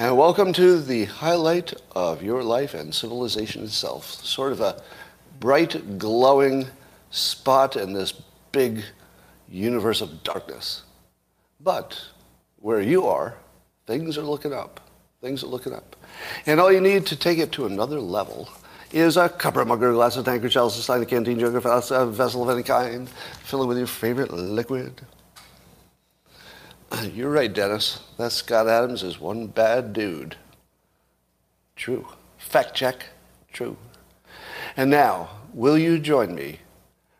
And welcome to the highlight of your life and civilization itself. Sort of a bright, glowing spot in this big universe of darkness. But where you are, things are looking up. Things are looking up. And all you need to take it to another level is a cupper, mugger, glass, of tanker, chalice, stein, a canteen, jug, a vessel of any kind. Fill it with your favorite liquid. You're right, Dennis. That Scott Adams is one bad dude. True. Fact check. True. And now, will you join me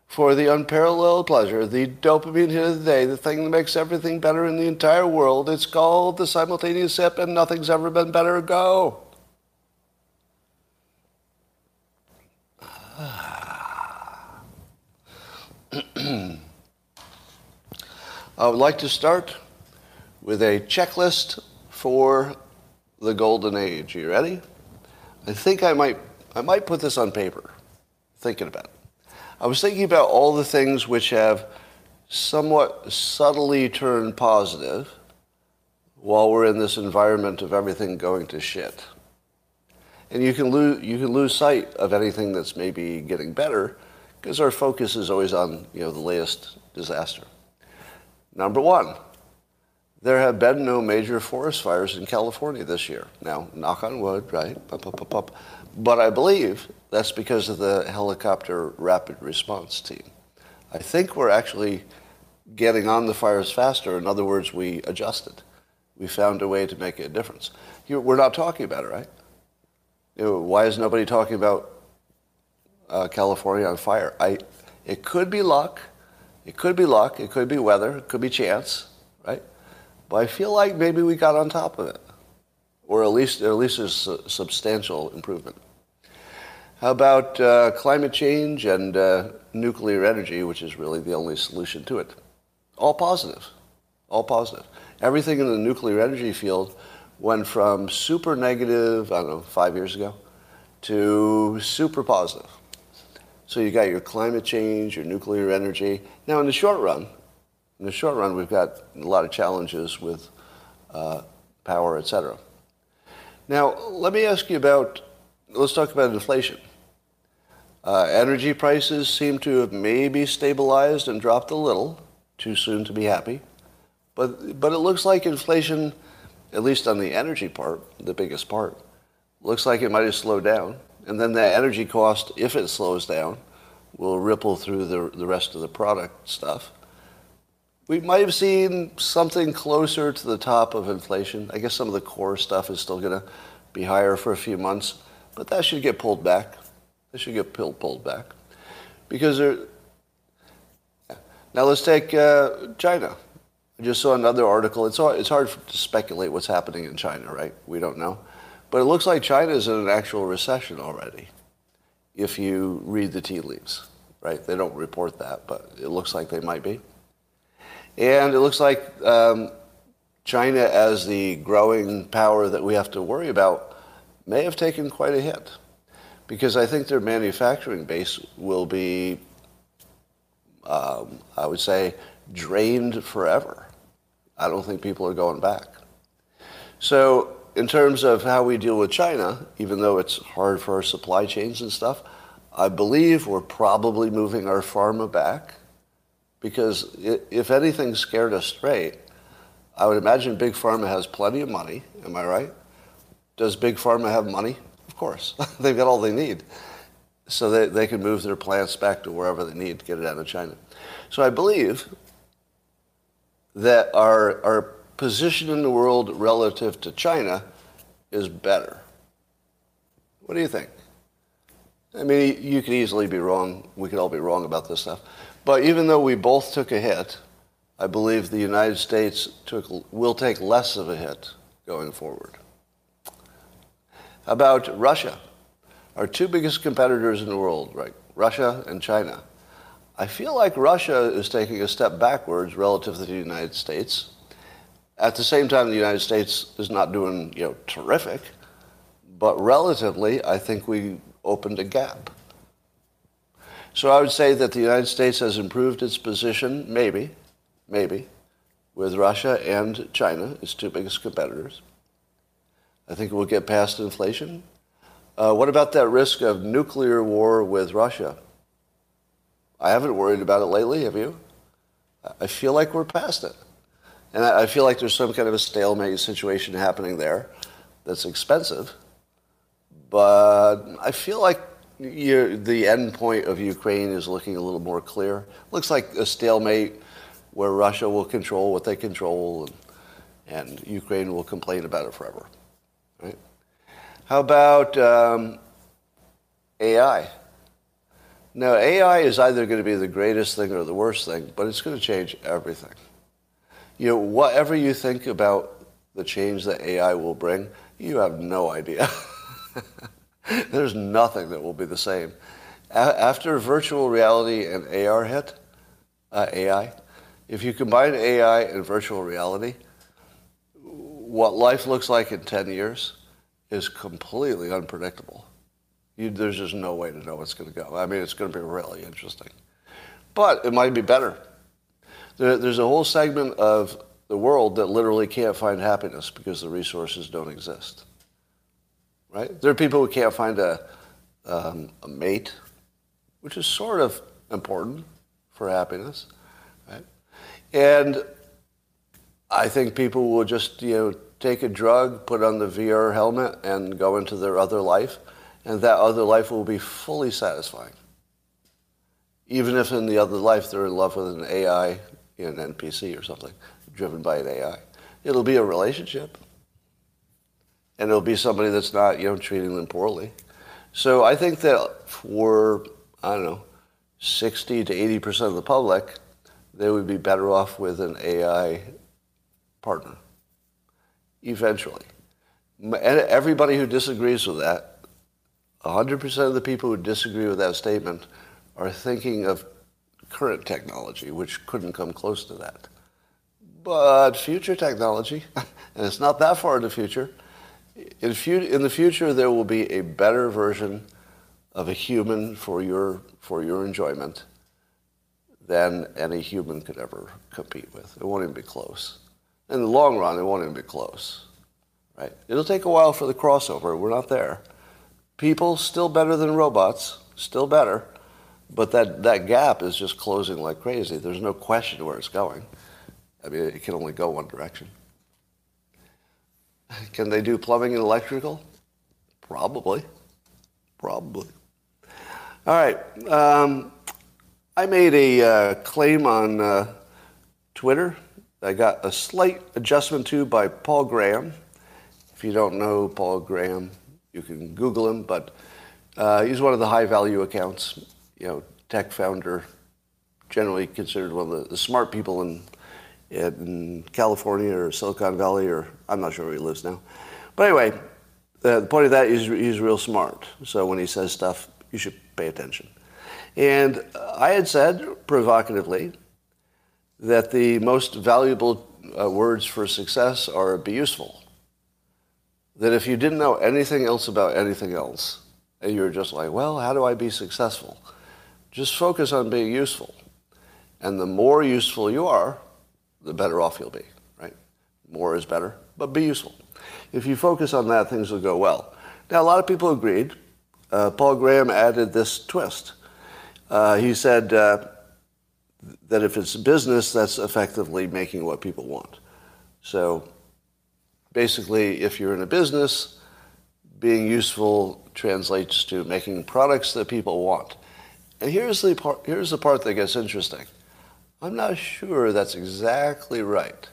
for the unparalleled pleasure, the dopamine hit of the day, the thing that makes everything better in the entire world? It's called the simultaneous sip, and nothing's ever been better. Go. Ah. I would like to start with a checklist for the golden age. You ready? I think I might I might put this on paper. Thinking about it. I was thinking about all the things which have somewhat subtly turned positive while we're in this environment of everything going to shit. And you can lose you can lose sight of anything that's maybe getting better because our focus is always on, you know, the latest disaster. Number 1, there have been no major forest fires in California this year. Now, knock on wood, right? But I believe that's because of the helicopter rapid response team. I think we're actually getting on the fires faster. In other words, we adjusted. We found a way to make a difference. We're not talking about it, right? Why is nobody talking about uh, California on fire? I, it could be luck. It could be luck. It could be weather. It could be chance? But I feel like maybe we got on top of it, or at least at least there's substantial improvement. How about uh, climate change and uh, nuclear energy, which is really the only solution to it? All positive, all positive. Everything in the nuclear energy field went from super negative, I don't know, five years ago, to super positive. So you got your climate change, your nuclear energy. Now, in the short run, in the short run, we've got a lot of challenges with uh, power, et cetera. Now, let me ask you about, let's talk about inflation. Uh, energy prices seem to have maybe stabilized and dropped a little. Too soon to be happy. But, but it looks like inflation, at least on the energy part, the biggest part, looks like it might have slowed down. And then that energy cost, if it slows down, will ripple through the, the rest of the product stuff we might have seen something closer to the top of inflation. I guess some of the core stuff is still going to be higher for a few months, but that should get pulled back. That should get pulled, pulled back. Because there, now let's take uh, China. I just saw another article. It's, it's hard to speculate what's happening in China, right? We don't know. But it looks like China is in an actual recession already, if you read the tea leaves, right? They don't report that, but it looks like they might be. And it looks like um, China, as the growing power that we have to worry about, may have taken quite a hit. Because I think their manufacturing base will be, um, I would say, drained forever. I don't think people are going back. So, in terms of how we deal with China, even though it's hard for our supply chains and stuff, I believe we're probably moving our pharma back because if anything scared us straight, I would imagine Big Pharma has plenty of money. Am I right? Does Big Pharma have money? Of course. They've got all they need. So they, they can move their plants back to wherever they need to get it out of China. So I believe that our, our position in the world relative to China is better. What do you think? I mean, you could easily be wrong. We could all be wrong about this stuff. But even though we both took a hit, I believe the United States took, will take less of a hit going forward. About Russia, our two biggest competitors in the world, right? Russia and China. I feel like Russia is taking a step backwards relative to the United States. At the same time, the United States is not doing, you know, terrific, but relatively, I think we opened a gap. So I would say that the United States has improved its position, maybe, maybe, with Russia and China, its two biggest competitors. I think we'll get past inflation. Uh, what about that risk of nuclear war with Russia? I haven't worried about it lately, have you? I feel like we're past it. And I feel like there's some kind of a stalemate situation happening there that's expensive. But I feel like the end point of Ukraine is looking a little more clear. Looks like a stalemate where Russia will control what they control and, and Ukraine will complain about it forever. Right? How about um, AI? Now, AI is either going to be the greatest thing or the worst thing, but it's going to change everything. You know, whatever you think about the change that AI will bring, you have no idea. There's nothing that will be the same. A- after virtual reality and AR hit, uh, AI, if you combine AI and virtual reality, what life looks like in 10 years is completely unpredictable. You, there's just no way to know what's going to go. I mean, it's going to be really interesting. But it might be better. There, there's a whole segment of the world that literally can't find happiness because the resources don't exist. Right? There are people who can't find a, um, a mate, which is sort of important for happiness. Right? And I think people will just, you know, take a drug, put on the VR helmet, and go into their other life and that other life will be fully satisfying. Even if in the other life they're in love with an AI, an NPC or something, driven by an AI. It'll be a relationship. And it'll be somebody that's not, you know, treating them poorly. So I think that for, I don't know, 60 to 80% of the public, they would be better off with an AI partner. Eventually. And everybody who disagrees with that 100% of the people who disagree with that statement are thinking of current technology, which couldn't come close to that. But future technology, and it's not that far in the future, in, fu- in the future there will be a better version of a human for your, for your enjoyment than any human could ever compete with. It won't even be close. In the long run, it won't even be close. Right? It'll take a while for the crossover. We're not there people still better than robots, still better, but that, that gap is just closing like crazy. There's no question where it's going. I mean, it can only go one direction. Can they do plumbing and electrical? Probably. Probably. All right. Um, I made a uh, claim on uh, Twitter. I got a slight adjustment to by Paul Graham. If you don't know Paul Graham, you can Google him, but uh, he's one of the high value accounts. You know, tech founder, generally considered one of the, the smart people in, in California or Silicon Valley, or I'm not sure where he lives now. But anyway, the point of that is he's real smart. So when he says stuff, you should pay attention. And I had said provocatively that the most valuable uh, words for success are be useful that if you didn't know anything else about anything else, and you were just like, well, how do I be successful? Just focus on being useful. And the more useful you are, the better off you'll be, right? More is better, but be useful. If you focus on that, things will go well. Now, a lot of people agreed. Uh, Paul Graham added this twist. Uh, he said uh, that if it's business, that's effectively making what people want. So basically, if you're in a business, being useful translates to making products that people want. And here's the part, here's the part that gets interesting. I'm not sure that's exactly right.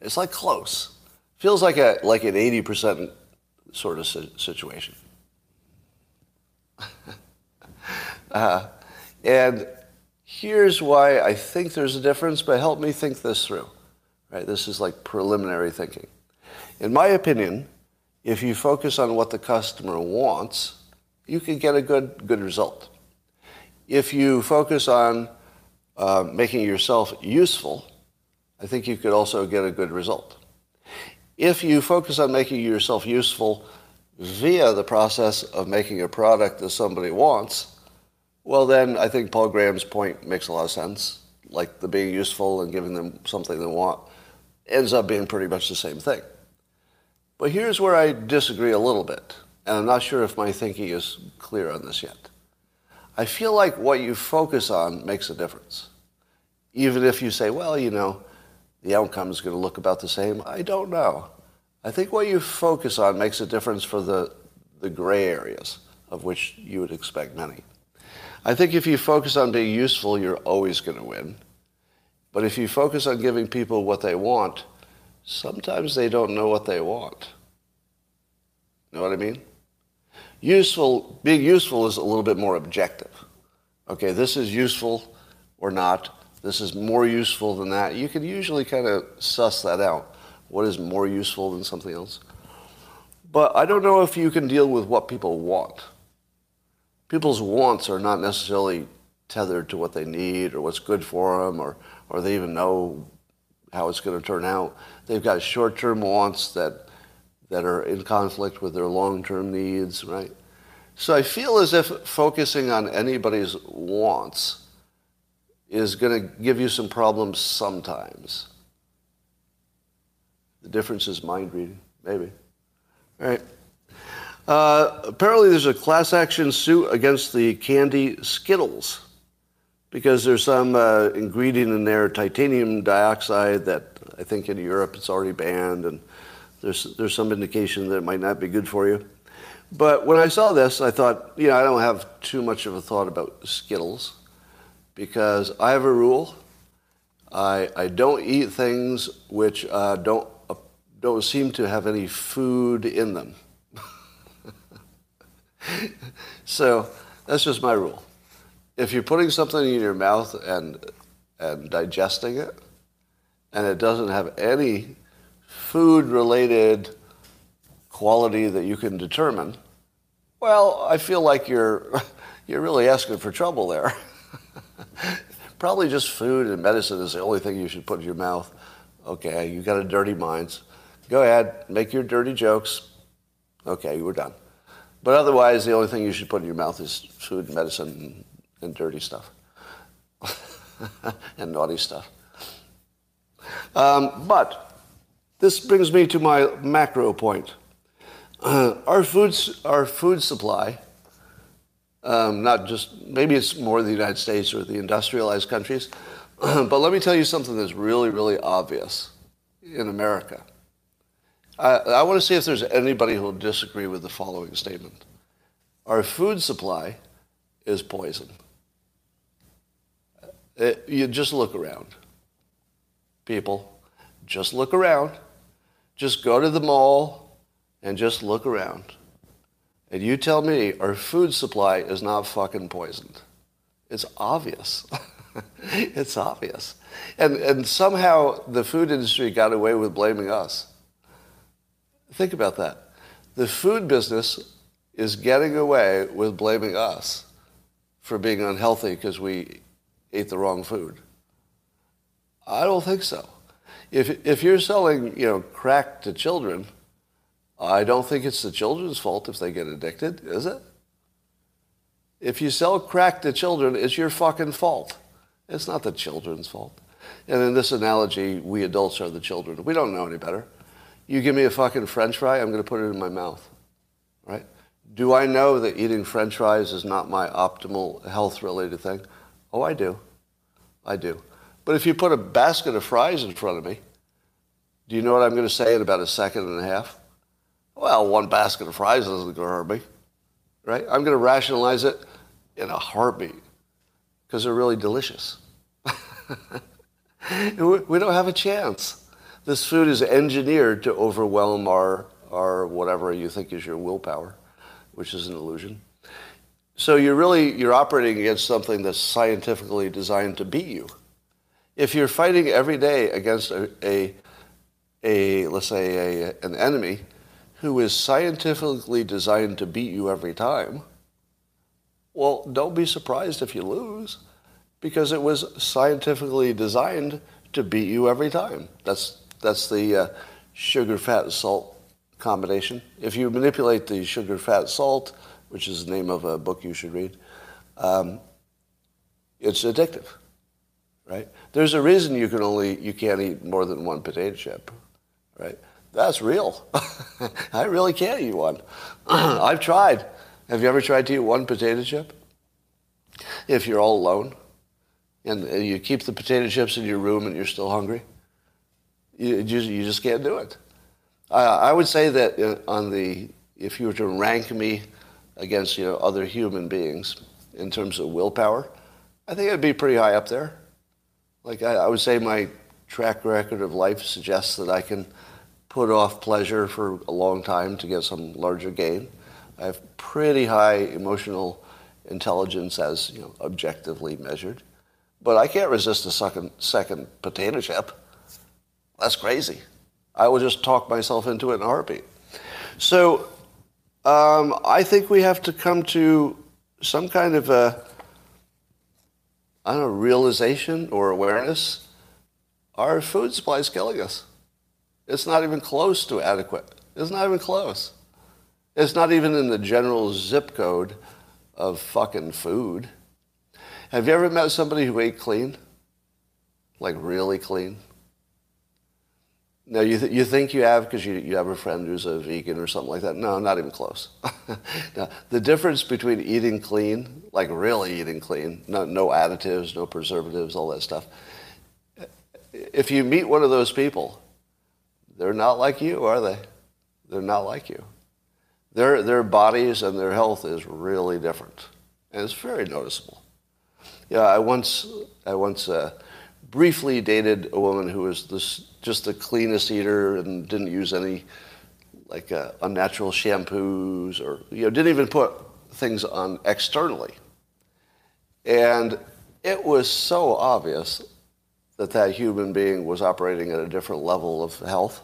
It's like close. Feels like a like an 80% sort of situation. uh, and here's why I think there's a difference, but help me think this through. Right? This is like preliminary thinking. In my opinion, if you focus on what the customer wants, you can get a good, good result. If you focus on uh, making yourself useful, I think you could also get a good result. If you focus on making yourself useful via the process of making a product that somebody wants, well, then I think Paul Graham's point makes a lot of sense. Like the being useful and giving them something they want ends up being pretty much the same thing. But here's where I disagree a little bit, and I'm not sure if my thinking is clear on this yet. I feel like what you focus on makes a difference. Even if you say, well, you know, the outcome is going to look about the same, I don't know. I think what you focus on makes a difference for the, the gray areas, of which you would expect many. I think if you focus on being useful, you're always going to win. But if you focus on giving people what they want, sometimes they don't know what they want. Know what I mean? Useful, being useful is a little bit more objective. Okay, this is useful or not. This is more useful than that. You can usually kind of suss that out. What is more useful than something else? But I don't know if you can deal with what people want. People's wants are not necessarily tethered to what they need or what's good for them or, or they even know how it's going to turn out. They've got short-term wants that that are in conflict with their long-term needs, right? So I feel as if focusing on anybody's wants is going to give you some problems sometimes. The difference is mind reading, maybe. All right. Uh, apparently, there's a class action suit against the candy Skittles because there's some uh, ingredient in there, titanium dioxide, that I think in Europe it's already banned, and there's, there's some indication that it might not be good for you. But when I saw this, I thought, you know, I don't have too much of a thought about Skittles because I have a rule. I, I don't eat things which uh, don't, uh, don't seem to have any food in them. so that's just my rule if you're putting something in your mouth and and digesting it, and it doesn't have any food-related quality that you can determine, well, I feel like you're you're really asking for trouble there. Probably just food and medicine is the only thing you should put in your mouth. Okay, you got a dirty mind. Go ahead, make your dirty jokes. Okay, we're done. But otherwise, the only thing you should put in your mouth is food and medicine and dirty stuff and naughty stuff. Um, but this brings me to my macro point. Uh, our, foods, our food supply, um, not just, maybe it's more the United States or the industrialized countries, but let me tell you something that's really, really obvious in America. I, I want to see if there's anybody who will disagree with the following statement. Our food supply is poison. It, uh, you just look around. People, just look around. Just go to the mall and just look around. And you tell me our food supply is not fucking poisoned. It's obvious. it's obvious. And, and somehow the food industry got away with blaming us. Think about that. The food business is getting away with blaming us for being unhealthy because we ate the wrong food. I don't think so. If, if you're selling, you know, crack to children, I don't think it's the children's fault if they get addicted, is it? If you sell crack to children, it's your fucking fault. It's not the children's fault. And in this analogy, we adults are the children. We don't know any better. You give me a fucking french fry, I'm going to put it in my mouth. Right? Do I know that eating french fries is not my optimal health related thing? Oh, I do. I do. But if you put a basket of fries in front of me, do you know what I'm going to say in about a second and a half? Well, one basket of fries isn't going to hurt me, right? I'm going to rationalize it in a heartbeat because they're really delicious. we don't have a chance. This food is engineered to overwhelm our, our whatever you think is your willpower, which is an illusion. So you're really you're operating against something that's scientifically designed to beat you. If you're fighting every day against a, a, a let's say a, an enemy who is scientifically designed to beat you every time, well, don't be surprised if you lose because it was scientifically designed to beat you every time. That's that's the uh, sugar, fat, salt combination. If you manipulate the sugar, fat, salt which is the name of a book you should read, um, it's addictive, right? There's a reason you can only you can't eat more than one potato chip, right? That's real. I really can't eat one. I've tried. Have you ever tried to eat one potato chip? If you're all alone and you keep the potato chips in your room and you're still hungry, you, you just can't do it. I, I would say that uh, on the, if you were to rank me against you know, other human beings in terms of willpower, I think I'd be pretty high up there. Like I, I would say my track record of life suggests that I can put off pleasure for a long time to get some larger gain. I have pretty high emotional intelligence as you know, objectively measured. But I can't resist a second, second potato chip. That's crazy. I will just talk myself into it in a heartbeat. So um, I think we have to come to some kind of a, I don't know, realization or awareness. Our food supply is killing us. It's not even close to adequate. It's not even close. It's not even in the general zip code of fucking food. Have you ever met somebody who ate clean? Like really clean? No, you, th- you think you have because you, you have a friend who's a vegan or something like that. No, not even close. now, the difference between eating clean, like really eating clean, no, no additives, no preservatives, all that stuff. If you meet one of those people, they're not like you, are they? They're not like you. Their, their bodies and their health is really different. And it's very noticeable. Yeah, I once, I once uh, briefly dated a woman who was this, just the cleanest eater and didn't use any like uh, unnatural shampoos or you know didn't even put things on externally. And it was so obvious that that human being was operating at a different level of health.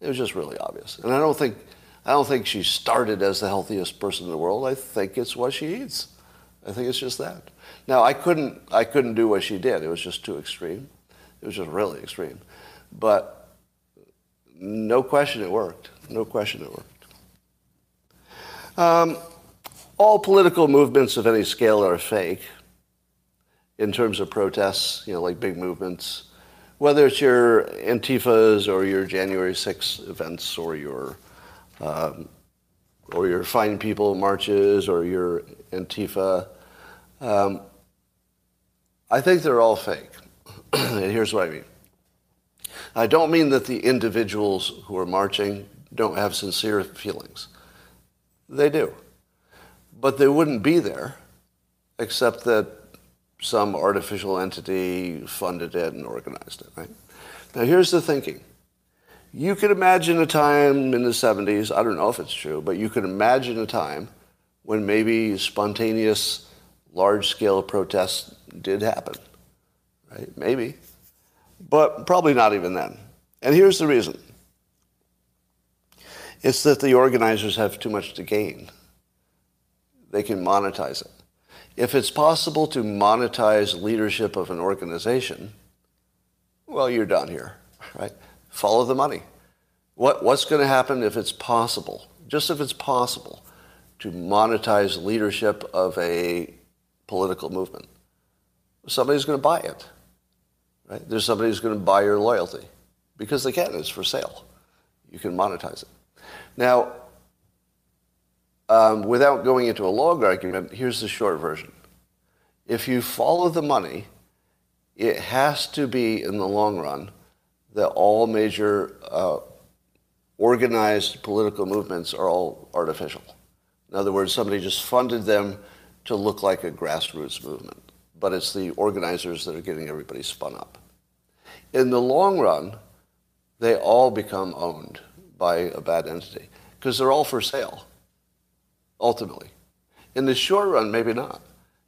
It was just really obvious. And I don't think I don't think she started as the healthiest person in the world. I think it's what she eats. I think it's just that. Now I couldn't I couldn't do what she did. It was just too extreme. It was just really extreme. But no question it worked. No question it worked. Um, all political movements of any scale are fake in terms of protests, you know, like big movements. Whether it's your Antifas or your January 6 events or your um, or your Fine People marches or your Antifa, um, I think they're all fake. and here's what I mean. I don't mean that the individuals who are marching don't have sincere feelings. They do. But they wouldn't be there except that some artificial entity funded it and organized it, right? Now here's the thinking. You could imagine a time in the 70s, I don't know if it's true, but you could imagine a time when maybe spontaneous large-scale protests did happen right? Maybe. But probably not even then. And here's the reason it's that the organizers have too much to gain. They can monetize it. If it's possible to monetize leadership of an organization, well, you're done here, right? Follow the money. What, what's going to happen if it's possible, just if it's possible, to monetize leadership of a political movement? Somebody's going to buy it. Right? There's somebody who's going to buy your loyalty because they can. It's for sale. You can monetize it. Now, um, without going into a long argument, here's the short version. If you follow the money, it has to be in the long run that all major uh, organized political movements are all artificial. In other words, somebody just funded them to look like a grassroots movement but it's the organizers that are getting everybody spun up. In the long run, they all become owned by a bad entity because they're all for sale, ultimately. In the short run, maybe not.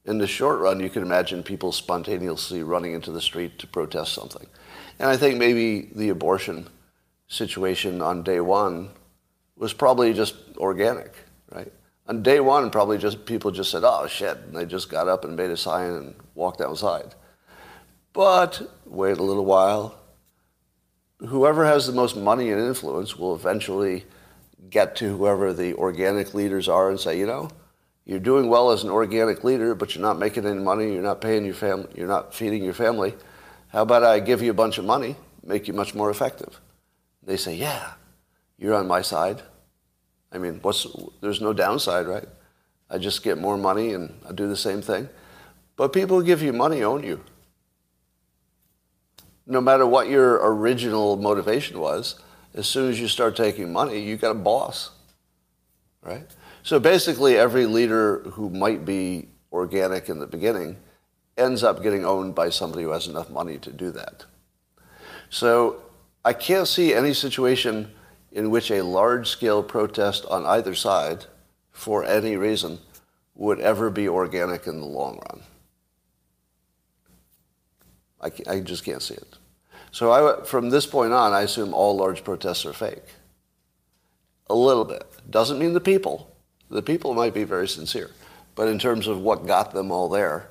In the short run, you can imagine people spontaneously running into the street to protest something. And I think maybe the abortion situation on day one was probably just organic, right? On day one, probably just people just said, "Oh shit," and they just got up and made a sign and walked outside. But wait a little while. Whoever has the most money and influence will eventually get to whoever the organic leaders are and say, you know, you're doing well as an organic leader, but you're not making any money. You're not paying your family. You're not feeding your family. How about I give you a bunch of money, make you much more effective? They say, yeah, you're on my side. I mean, what's, there's no downside, right? I just get more money and I do the same thing. But people who give you money own you. No matter what your original motivation was, as soon as you start taking money, you got a boss, right? So basically, every leader who might be organic in the beginning ends up getting owned by somebody who has enough money to do that. So I can't see any situation in which a large-scale protest on either side, for any reason, would ever be organic in the long run. I, I just can't see it. So I, from this point on, I assume all large protests are fake. A little bit. Doesn't mean the people. The people might be very sincere. But in terms of what got them all there,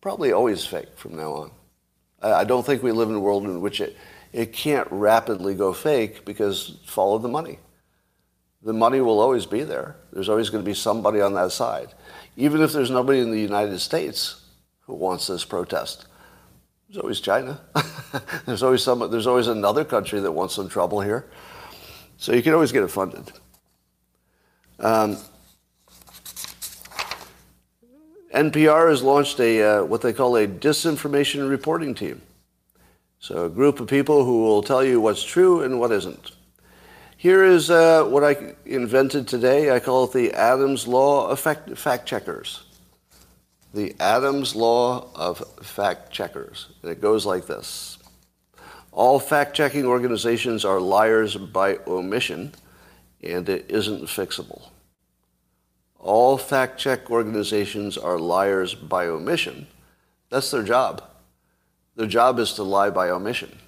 probably always fake from now on. I, I don't think we live in a world in which it, it can't rapidly go fake because follow the money. The money will always be there. There's always going to be somebody on that side. Even if there's nobody in the United States who wants this protest, there's always China. there's always some. There's always another country that wants some trouble here. So you can always get it funded. Um, NPR has launched a uh, what they call a disinformation reporting team. So a group of people who will tell you what's true and what isn't. Here is uh, what I invented today. I call it the Adams Law of fact, fact checkers the Adams Law of Fact Checkers. And it goes like this All fact checking organizations are liars by omission, and it isn't fixable. All fact check organizations are liars by omission. That's their job. Their job is to lie by omission.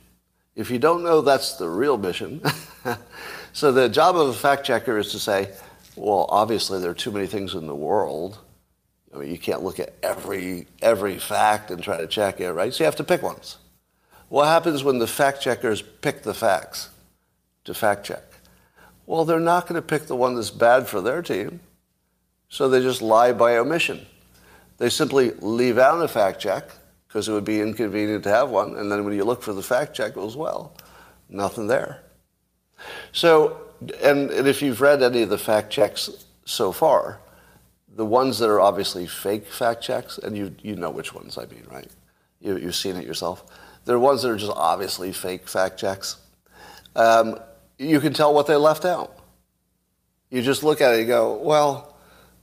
If you don't know that's the real mission, so the job of a fact checker is to say, well, obviously there are too many things in the world I mean, you can't look at every, every fact and try to check it, right? So you have to pick ones. What happens when the fact checkers pick the facts to fact check? Well, they're not going to pick the one that's bad for their team. So they just lie by omission. They simply leave out a fact check because it would be inconvenient to have one. And then when you look for the fact check, it goes, well, nothing there. So, and, and if you've read any of the fact checks so far, the ones that are obviously fake fact checks, and you, you know which ones I mean, right? You, you've seen it yourself. There are ones that are just obviously fake fact checks. Um, you can tell what they left out. You just look at it and go, well,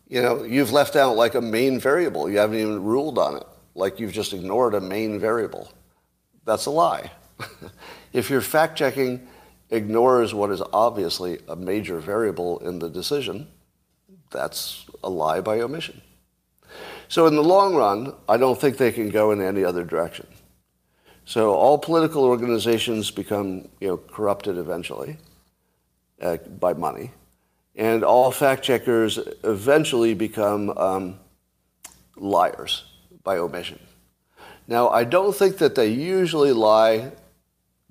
you know, you've left out like a main variable. You haven't even ruled on it. Like you've just ignored a main variable. That's a lie. if your fact checking ignores what is obviously a major variable in the decision, that's a lie by omission. So in the long run, I don't think they can go in any other direction. So all political organizations become you know, corrupted eventually uh, by money, and all fact checkers eventually become um, liars by omission. Now, I don't think that they usually lie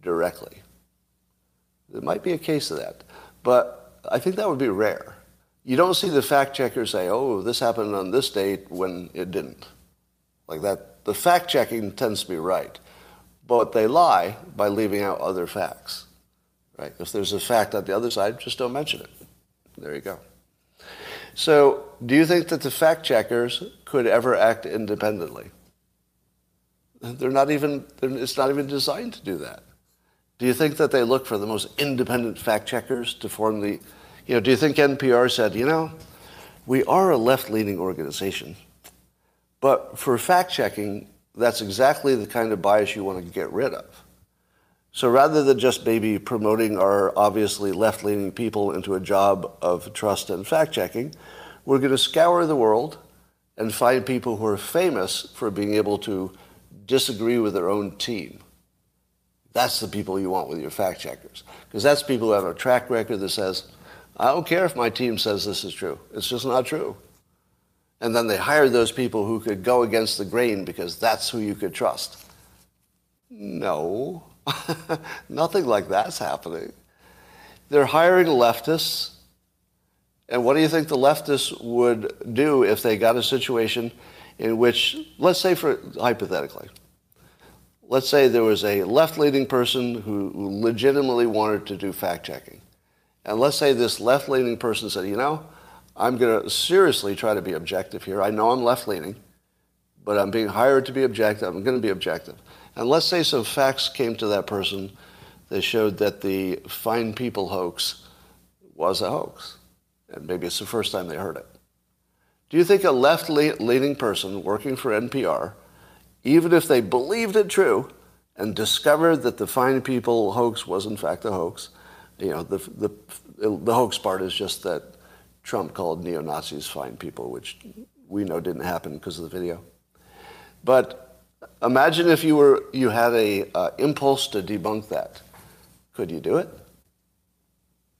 directly. There might be a case of that, but I think that would be rare you don't see the fact checker say, oh, this happened on this date when it didn't. Like that, the fact checking tends to be right. But they lie by leaving out other facts. Right? If there's a fact on the other side, just don't mention it. There you go. So, do you think that the fact checkers could ever act independently? They're not even, it's not even designed to do that. Do you think that they look for the most independent fact checkers to form the you know, do you think NPR said, you know, we are a left leaning organization, but for fact checking, that's exactly the kind of bias you want to get rid of. So rather than just maybe promoting our obviously left leaning people into a job of trust and fact checking, we're going to scour the world and find people who are famous for being able to disagree with their own team. That's the people you want with your fact checkers. Because that's people who have a track record that says, I don't care if my team says this is true. It's just not true. And then they hired those people who could go against the grain because that's who you could trust. No, nothing like that's happening. They're hiring leftists. And what do you think the leftists would do if they got a situation in which, let's say, for hypothetically, let's say there was a left leaning person who legitimately wanted to do fact checking And let's say this left-leaning person said, you know, I'm going to seriously try to be objective here. I know I'm left-leaning, but I'm being hired to be objective. I'm going to be objective. And let's say some facts came to that person that showed that the Fine People hoax was a hoax. And maybe it's the first time they heard it. Do you think a left-leaning person working for NPR, even if they believed it true and discovered that the Fine People hoax was in fact a hoax, you know, the, the, the hoax part is just that Trump called neo-Nazis fine people, which we know didn't happen because of the video. But imagine if you, were, you had a uh, impulse to debunk that. Could you do it?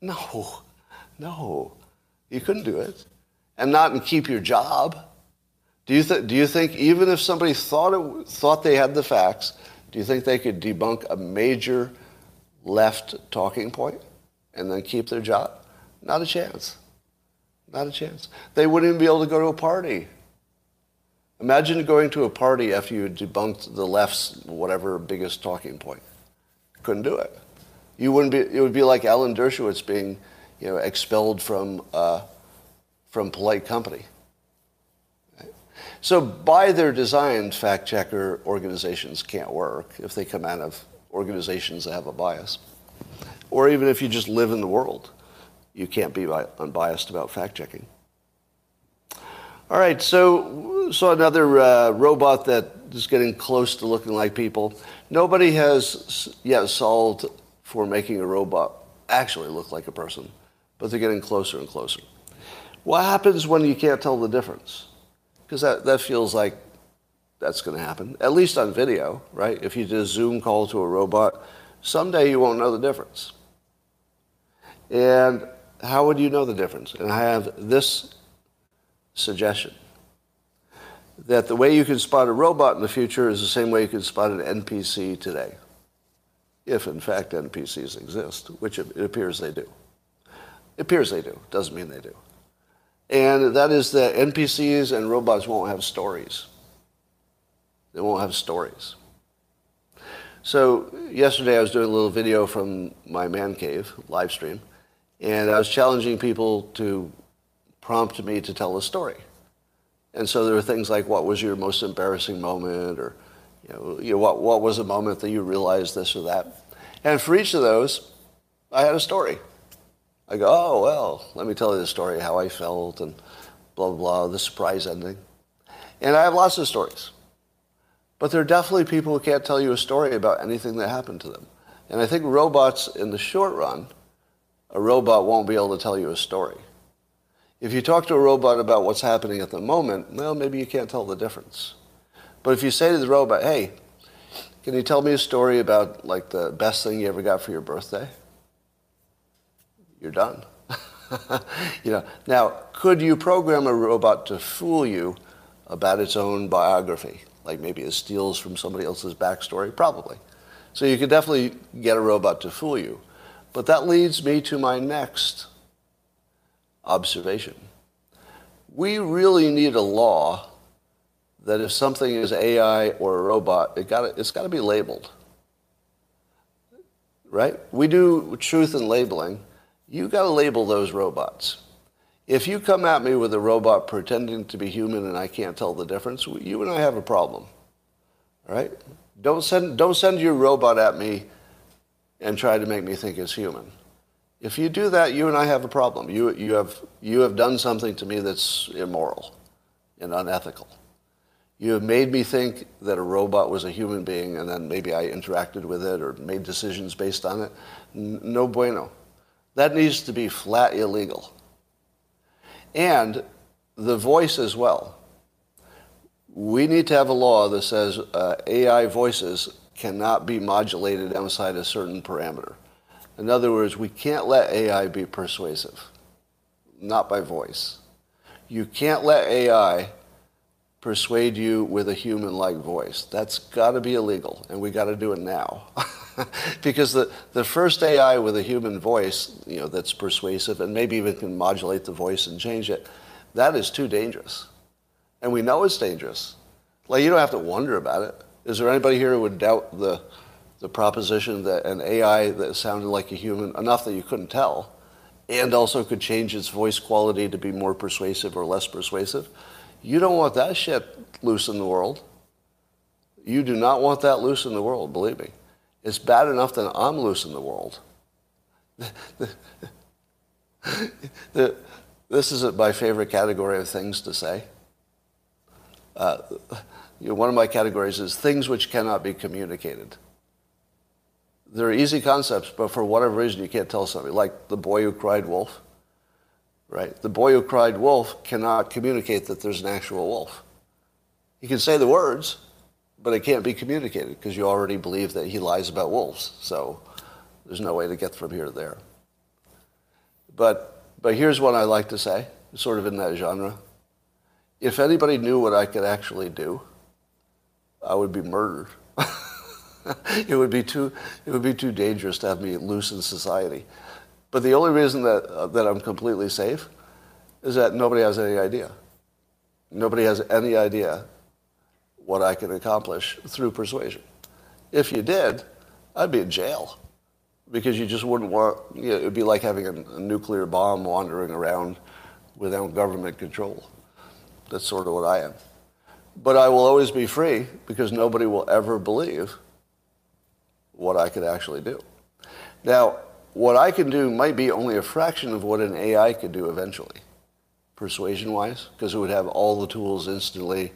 No, no, you couldn't do it. And not and keep your job. Do you, th- do you think even if somebody thought, it, thought they had the facts, do you think they could debunk a major left talking point and then keep their job? Not a chance. Not a chance. They wouldn't even be able to go to a party. Imagine going to a party after you debunked the left's whatever biggest talking point. Couldn't do it. You wouldn't be. It would be like Alan Dershowitz being, you know, expelled from uh, from polite company. So by their design, fact checker organizations can't work if they come out of organizations that have a bias, or even if you just live in the world, you can't be unbiased about fact checking. All right, so so another uh, robot that is getting close to looking like people. Nobody has yet solved for making a robot actually look like a person, but they're getting closer and closer. What happens when you can't tell the difference? Because that, that feels like that's going to happen, at least on video, right? If you did a Zoom call to a robot, someday you won't know the difference. And how would you know the difference? And I have this suggestion that the way you can spot a robot in the future is the same way you can spot an NPC today if in fact NPCs exist, which it appears they do. It appears they do, doesn't mean they do. And that is that NPCs and robots won't have stories. They won't have stories. So yesterday I was doing a little video from my man cave live stream, and I was challenging people to prompt me to tell a story. And so there were things like, what was your most embarrassing moment, or you know, you know, what, what was a moment that you realized this or that? And for each of those, I had a story. I go, oh, well, let me tell you the story, how I felt, and blah, blah, blah, the surprise ending. And I have lots of stories. But there are definitely people who can't tell you a story about anything that happened to them. And I think robots, in the short run, a robot won't be able to tell you a story. If you talk to a robot about what's happening at the moment, well, maybe you can't tell the difference. But if you say to the robot, hey, can you tell me a story about like the best thing you ever got for your birthday? You're done. you know, now, could you program a robot to fool you about its own biography? Like maybe it steals from somebody else's backstory? Probably. So you could definitely get a robot to fool you. But that leads me to my next observation. We really need a law that if something is AI or a robot, it got it's got to be labeled. Right? We do truth in labeling. You got to label those robots. If you come at me with a robot pretending to be human and I can't tell the difference, you and I have a problem. Right? Don't send don't send your robot at me and try to make me think it's human. If you do that, you and I have a problem. You, you, have, you have done something to me that's immoral and unethical. You have made me think that a robot was a human being and then maybe I interacted with it or made decisions based on it. No bueno. That needs to be flat illegal. And the voice as well. We need to have a law that says uh, AI voices cannot be modulated outside a certain parameter. In other words, we can't let AI be persuasive, not by voice. You can't let AI persuade you with a human-like voice. That's got to be illegal, and we got to do it now. because the, the first AI with a human voice, you know, that's persuasive and maybe even can modulate the voice and change it, that is too dangerous. And we know it's dangerous. Like, you don't have to wonder about it. Is there anybody here who would doubt the, the proposition that an AI that sounded like a human enough that you couldn't tell and also could change its voice quality to be more persuasive or less persuasive. You don't want that shit loose in the world. You do not want that loose in the world, believe me. It's bad enough that I'm loose in the world. this is my favorite category of things to say. Uh, you know, one of my categories is things which cannot be communicated. They're easy concepts, but for whatever reason, you can't tell somebody. Like the boy who cried wolf, right? The boy who cried wolf cannot communicate that there's an actual wolf. He can say the words, but it can't be communicated because you already believe that he lies about wolves. So there's no way to get from here to there. But, but here's what I like to say, sort of in that genre. If anybody knew what I could actually do, I would be murdered. it would be too it would be too dangerous to have me loose in society. But the only reason that uh, that I'm completely safe is that nobody has any idea. Nobody has any idea what I can accomplish through persuasion. If you did, I'd be in jail because you just wouldn't want. You know, it would be like having a, a nuclear bomb wandering around without government control. That's sort of what I am. But I will always be free because nobody will ever believe what I could actually do. Now, what I can do might be only a fraction of what an AI could do eventually, persuasion-wise, because it would have all the tools instantly.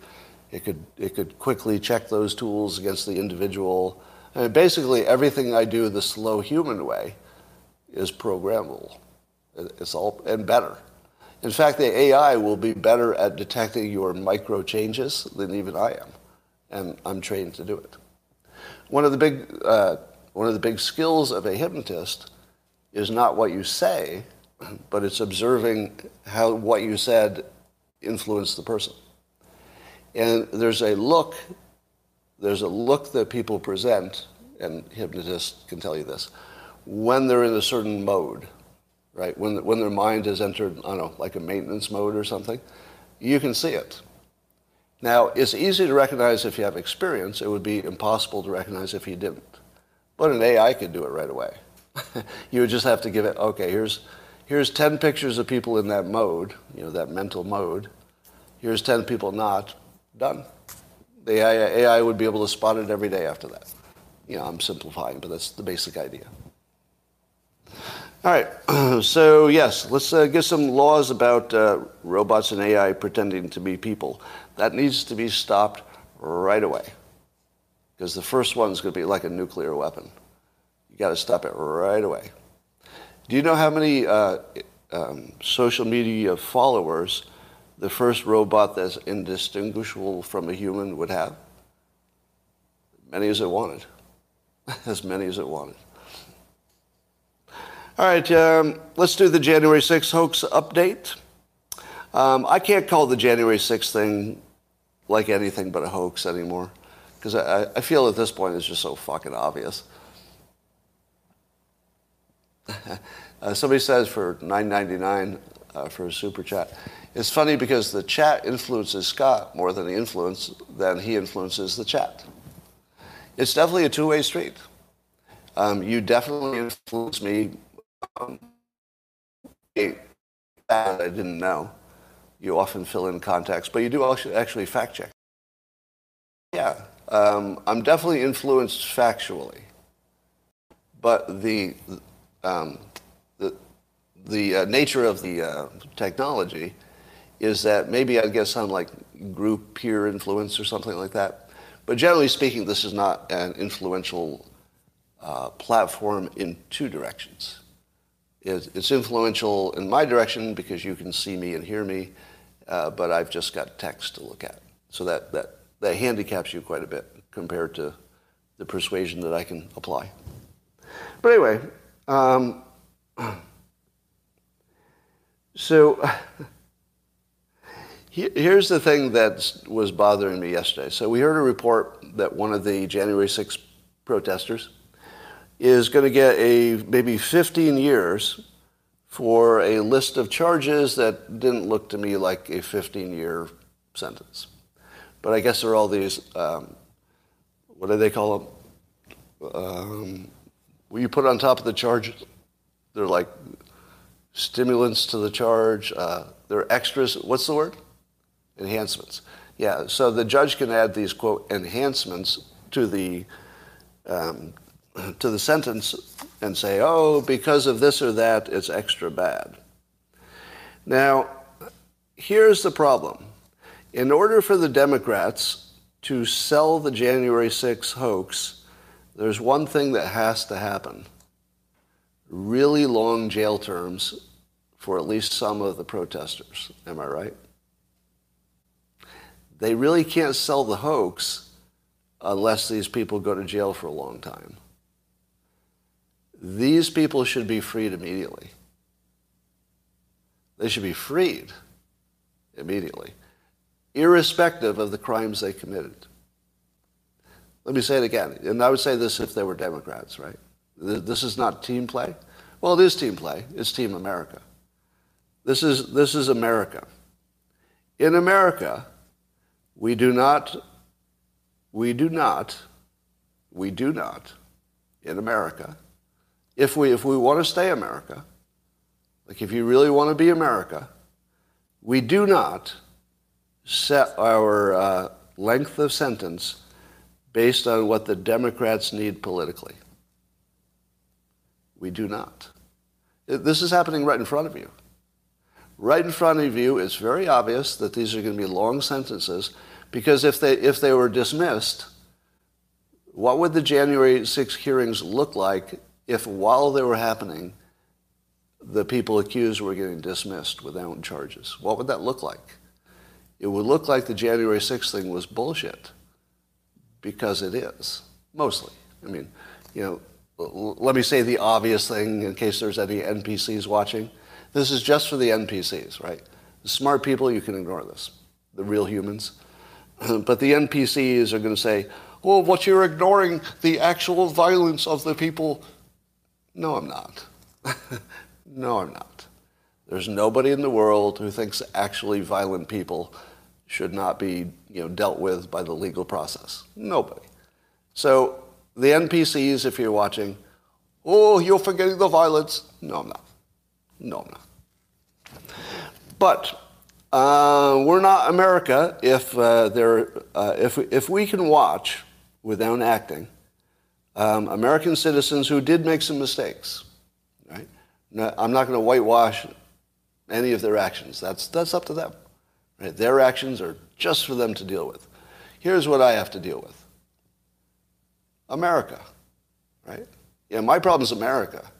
It could, it could quickly check those tools against the individual. I mean, basically, everything I do the slow human way is programmable. It's all, and better. In fact, the AI will be better at detecting your micro changes than even I am, and I'm trained to do it. One of the big, uh, one of the big skills of a hypnotist is not what you say, but it's observing how what you said influenced the person. And there's a look, there's a look that people present, and hypnotists can tell you this, when they're in a certain mode right? When, when their mind has entered, I don't know, like a maintenance mode or something, you can see it. Now, it's easy to recognize if you have experience. It would be impossible to recognize if you didn't. But an AI could do it right away. you would just have to give it, okay, here's, here's 10 pictures of people in that mode, you know, that mental mode. Here's 10 people not. Done. The AI, AI would be able to spot it every day after that. You know, I'm simplifying, but that's the basic idea. All right. So yes, let's uh, get some laws about uh, robots and AI pretending to be people. That needs to be stopped right away, because the first one is going to be like a nuclear weapon. Got to stop it right away. Do you know how many uh, um, social media followers the first robot that's indistinguishable from a human would have? Many as it wanted. as many as it wanted. All right, um, let's do the January 6th hoax update. Um, I can't call the January 6th thing like anything but a hoax anymore because I, I, feel at this point it's just so fucking obvious. uh, somebody says for $9.99 uh, for a super chat. It's funny because the chat influences Scott more than he influence than he influences the chat. It's definitely a two-way street. Um, you definitely influence me um, that I didn't know. You often fill in context, but you do actually fact check. Yeah, um, I'm definitely influenced factually, but the um, the the uh, nature of the uh, technology is that maybe I'd get some like group peer influence or something like that. But generally speaking, this is not an influential uh, platform in two directions it's influential in my direction because you can see me and hear me, uh, but I've just got text to look at. So that, that, that handicaps you quite a bit compared to the persuasion that I can apply. But anyway, um, so here's the thing that was bothering me yesterday. So we heard a report that one of the January 6 protesters is going to get a maybe 15 years for a list of charges that didn't look to me like a 15 year sentence. But I guess there are all these, um, what do they call them? Um, you put on top of the charges, they're like stimulants to the charge. Uh, there are extras. What's the word? Enhancements. Yeah, so the judge can add these, quote, enhancements to the, um, to the sentence and say, oh, because of this or that, it's extra bad. Now, here's the problem. In order for the Democrats to sell the January 6 hoax, there's one thing that has to happen really long jail terms for at least some of the protesters. Am I right? They really can't sell the hoax unless these people go to jail for a long time. These people should be freed immediately. They should be freed immediately, irrespective of the crimes they committed. Let me say it again, and I would say this if they were Democrats, right? This is not team play. Well, it is team play. It's Team America. This is, this is America. In America, we do not, we do not, we do not, in America, if we, if we want to stay America, like if you really want to be America, we do not set our uh, length of sentence based on what the Democrats need politically. We do not. This is happening right in front of you. Right in front of you, it's very obvious that these are going to be long sentences because if they, if they were dismissed, what would the January 6 hearings look like if while they were happening, the people accused were getting dismissed without charges? What would that look like? It would look like the January 6 thing was bullshit because it is, mostly. I mean, you know, let me say the obvious thing in case there's any NPCs watching. This is just for the NPCs, right? The smart people, you can ignore this. The real humans. but the NPCs are going to say, well, what you're ignoring the actual violence of the people. No, I'm not. no, I'm not. There's nobody in the world who thinks actually violent people should not be you know, dealt with by the legal process. Nobody. So the NPCs, if you're watching, oh, you're forgetting the violence. No, I'm not. No, I'm not. But uh, we're not America if, uh, uh, if, if we can watch without acting um, American citizens who did make some mistakes. Right? I'm not going to whitewash any of their actions. That's, that's up to them. Right? Their actions are just for them to deal with. Here's what I have to deal with America, right? Yeah, my problem is America.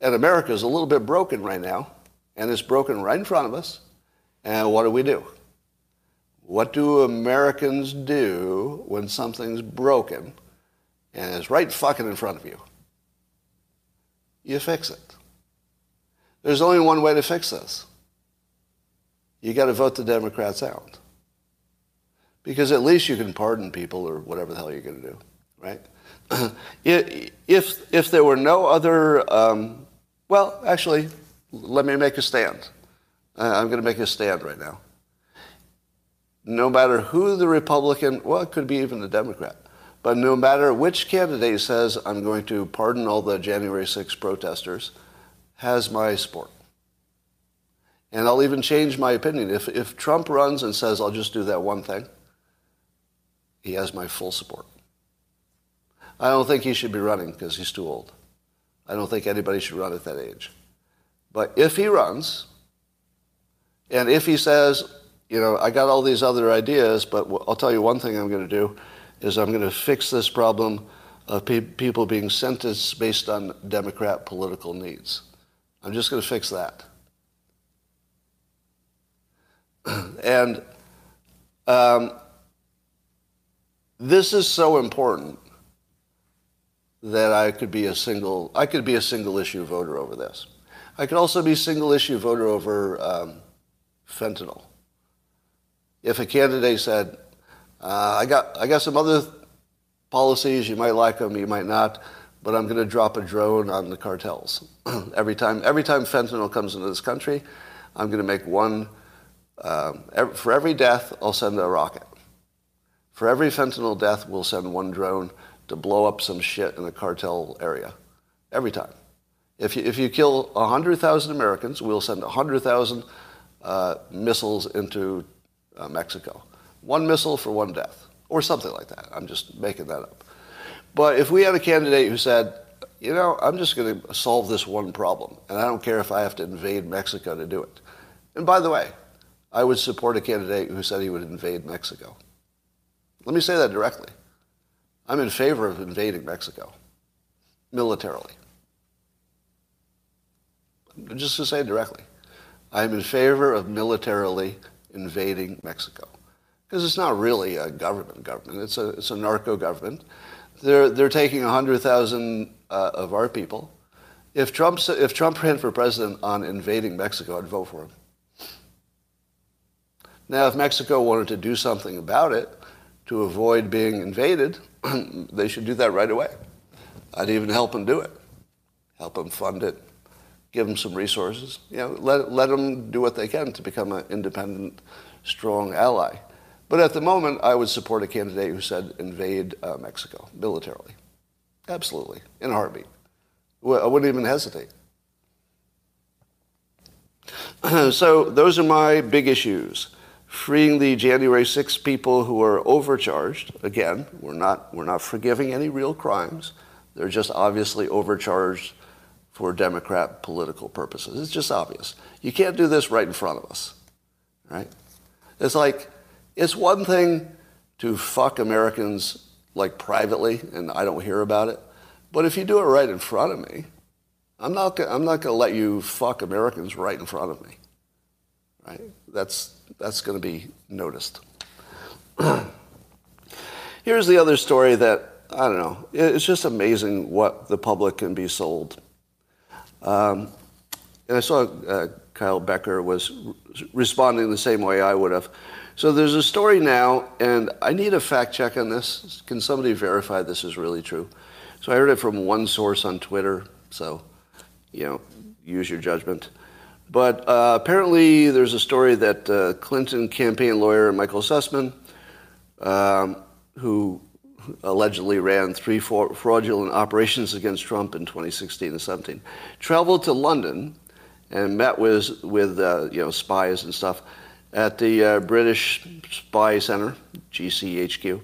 And America is a little bit broken right now, and it's broken right in front of us. And what do we do? What do Americans do when something's broken and it's right fucking in front of you? You fix it. There's only one way to fix this. You got to vote the Democrats out. Because at least you can pardon people or whatever the hell you're going to do right? if, if there were no other, um, well, actually, let me make a stand. Uh, I'm going to make a stand right now. No matter who the Republican, well, it could be even the Democrat, but no matter which candidate says, I'm going to pardon all the January 6 protesters, has my support. And I'll even change my opinion. If, if Trump runs and says, I'll just do that one thing, he has my full support. I don't think he should be running because he's too old. I don't think anybody should run at that age. But if he runs, and if he says, you know, I got all these other ideas, but I'll tell you one thing I'm going to do is I'm going to fix this problem of pe- people being sentenced based on Democrat political needs. I'm just going to fix that. and um, this is so important that I could be a single, I could be a single issue voter over this. I could also be single issue voter over um, fentanyl. If a candidate said, uh, I, got, I got some other policies, you might like them, you might not, but I'm going to drop a drone on the cartels. every, time, every time fentanyl comes into this country, I'm going to make one, um, for every death, I'll send a rocket. For every fentanyl death, we'll send one drone to blow up some shit in a cartel area. Every time. If you, if you kill 100,000 Americans, we'll send 100,000 uh, missiles into uh, Mexico. One missile for one death, or something like that. I'm just making that up. But if we had a candidate who said, you know, I'm just going to solve this one problem, and I don't care if I have to invade Mexico to do it. And by the way, I would support a candidate who said he would invade Mexico. Let me say that directly. I'm in favor of invading Mexico militarily. Just to say it directly, I'm in favor of militarily invading Mexico. Because it's not really a government government, it's a, it's a narco government. They're, they're taking 100,000 uh, of our people. If Trump, if Trump ran for president on invading Mexico, I'd vote for him. Now, if Mexico wanted to do something about it to avoid being invaded, they should do that right away. I'd even help them do it, help them fund it, give them some resources. You know, let, let them do what they can to become an independent, strong ally. But at the moment, I would support a candidate who said invade uh, Mexico militarily. Absolutely, in a heartbeat. I wouldn't even hesitate. so those are my big issues. Freeing the January 6 people who are overcharged. Again, we're not, we're not forgiving any real crimes. They're just obviously overcharged for Democrat political purposes. It's just obvious. You can't do this right in front of us, right? It's like, it's one thing to fuck Americans like privately and I don't hear about it. But if you do it right in front of me, I'm not, I'm not going to let you fuck Americans right in front of me. Right? That's, that's going to be noticed. Here's the other story that, I don't know, it's just amazing what the public can be sold. Um, and I saw uh, Kyle Becker was responding the same way I would have. So there's a story now, and I need a fact check on this. Can somebody verify this is really true? So I heard it from one source on Twitter, so, you know, use your judgment. But uh, apparently there's a story that uh, Clinton campaign lawyer Michael Sussmann, um, who allegedly ran three fraudulent operations against Trump in 2016 and 17, traveled to London and met with, with uh, you know, spies and stuff at the uh, British Spy Center, GCHQ,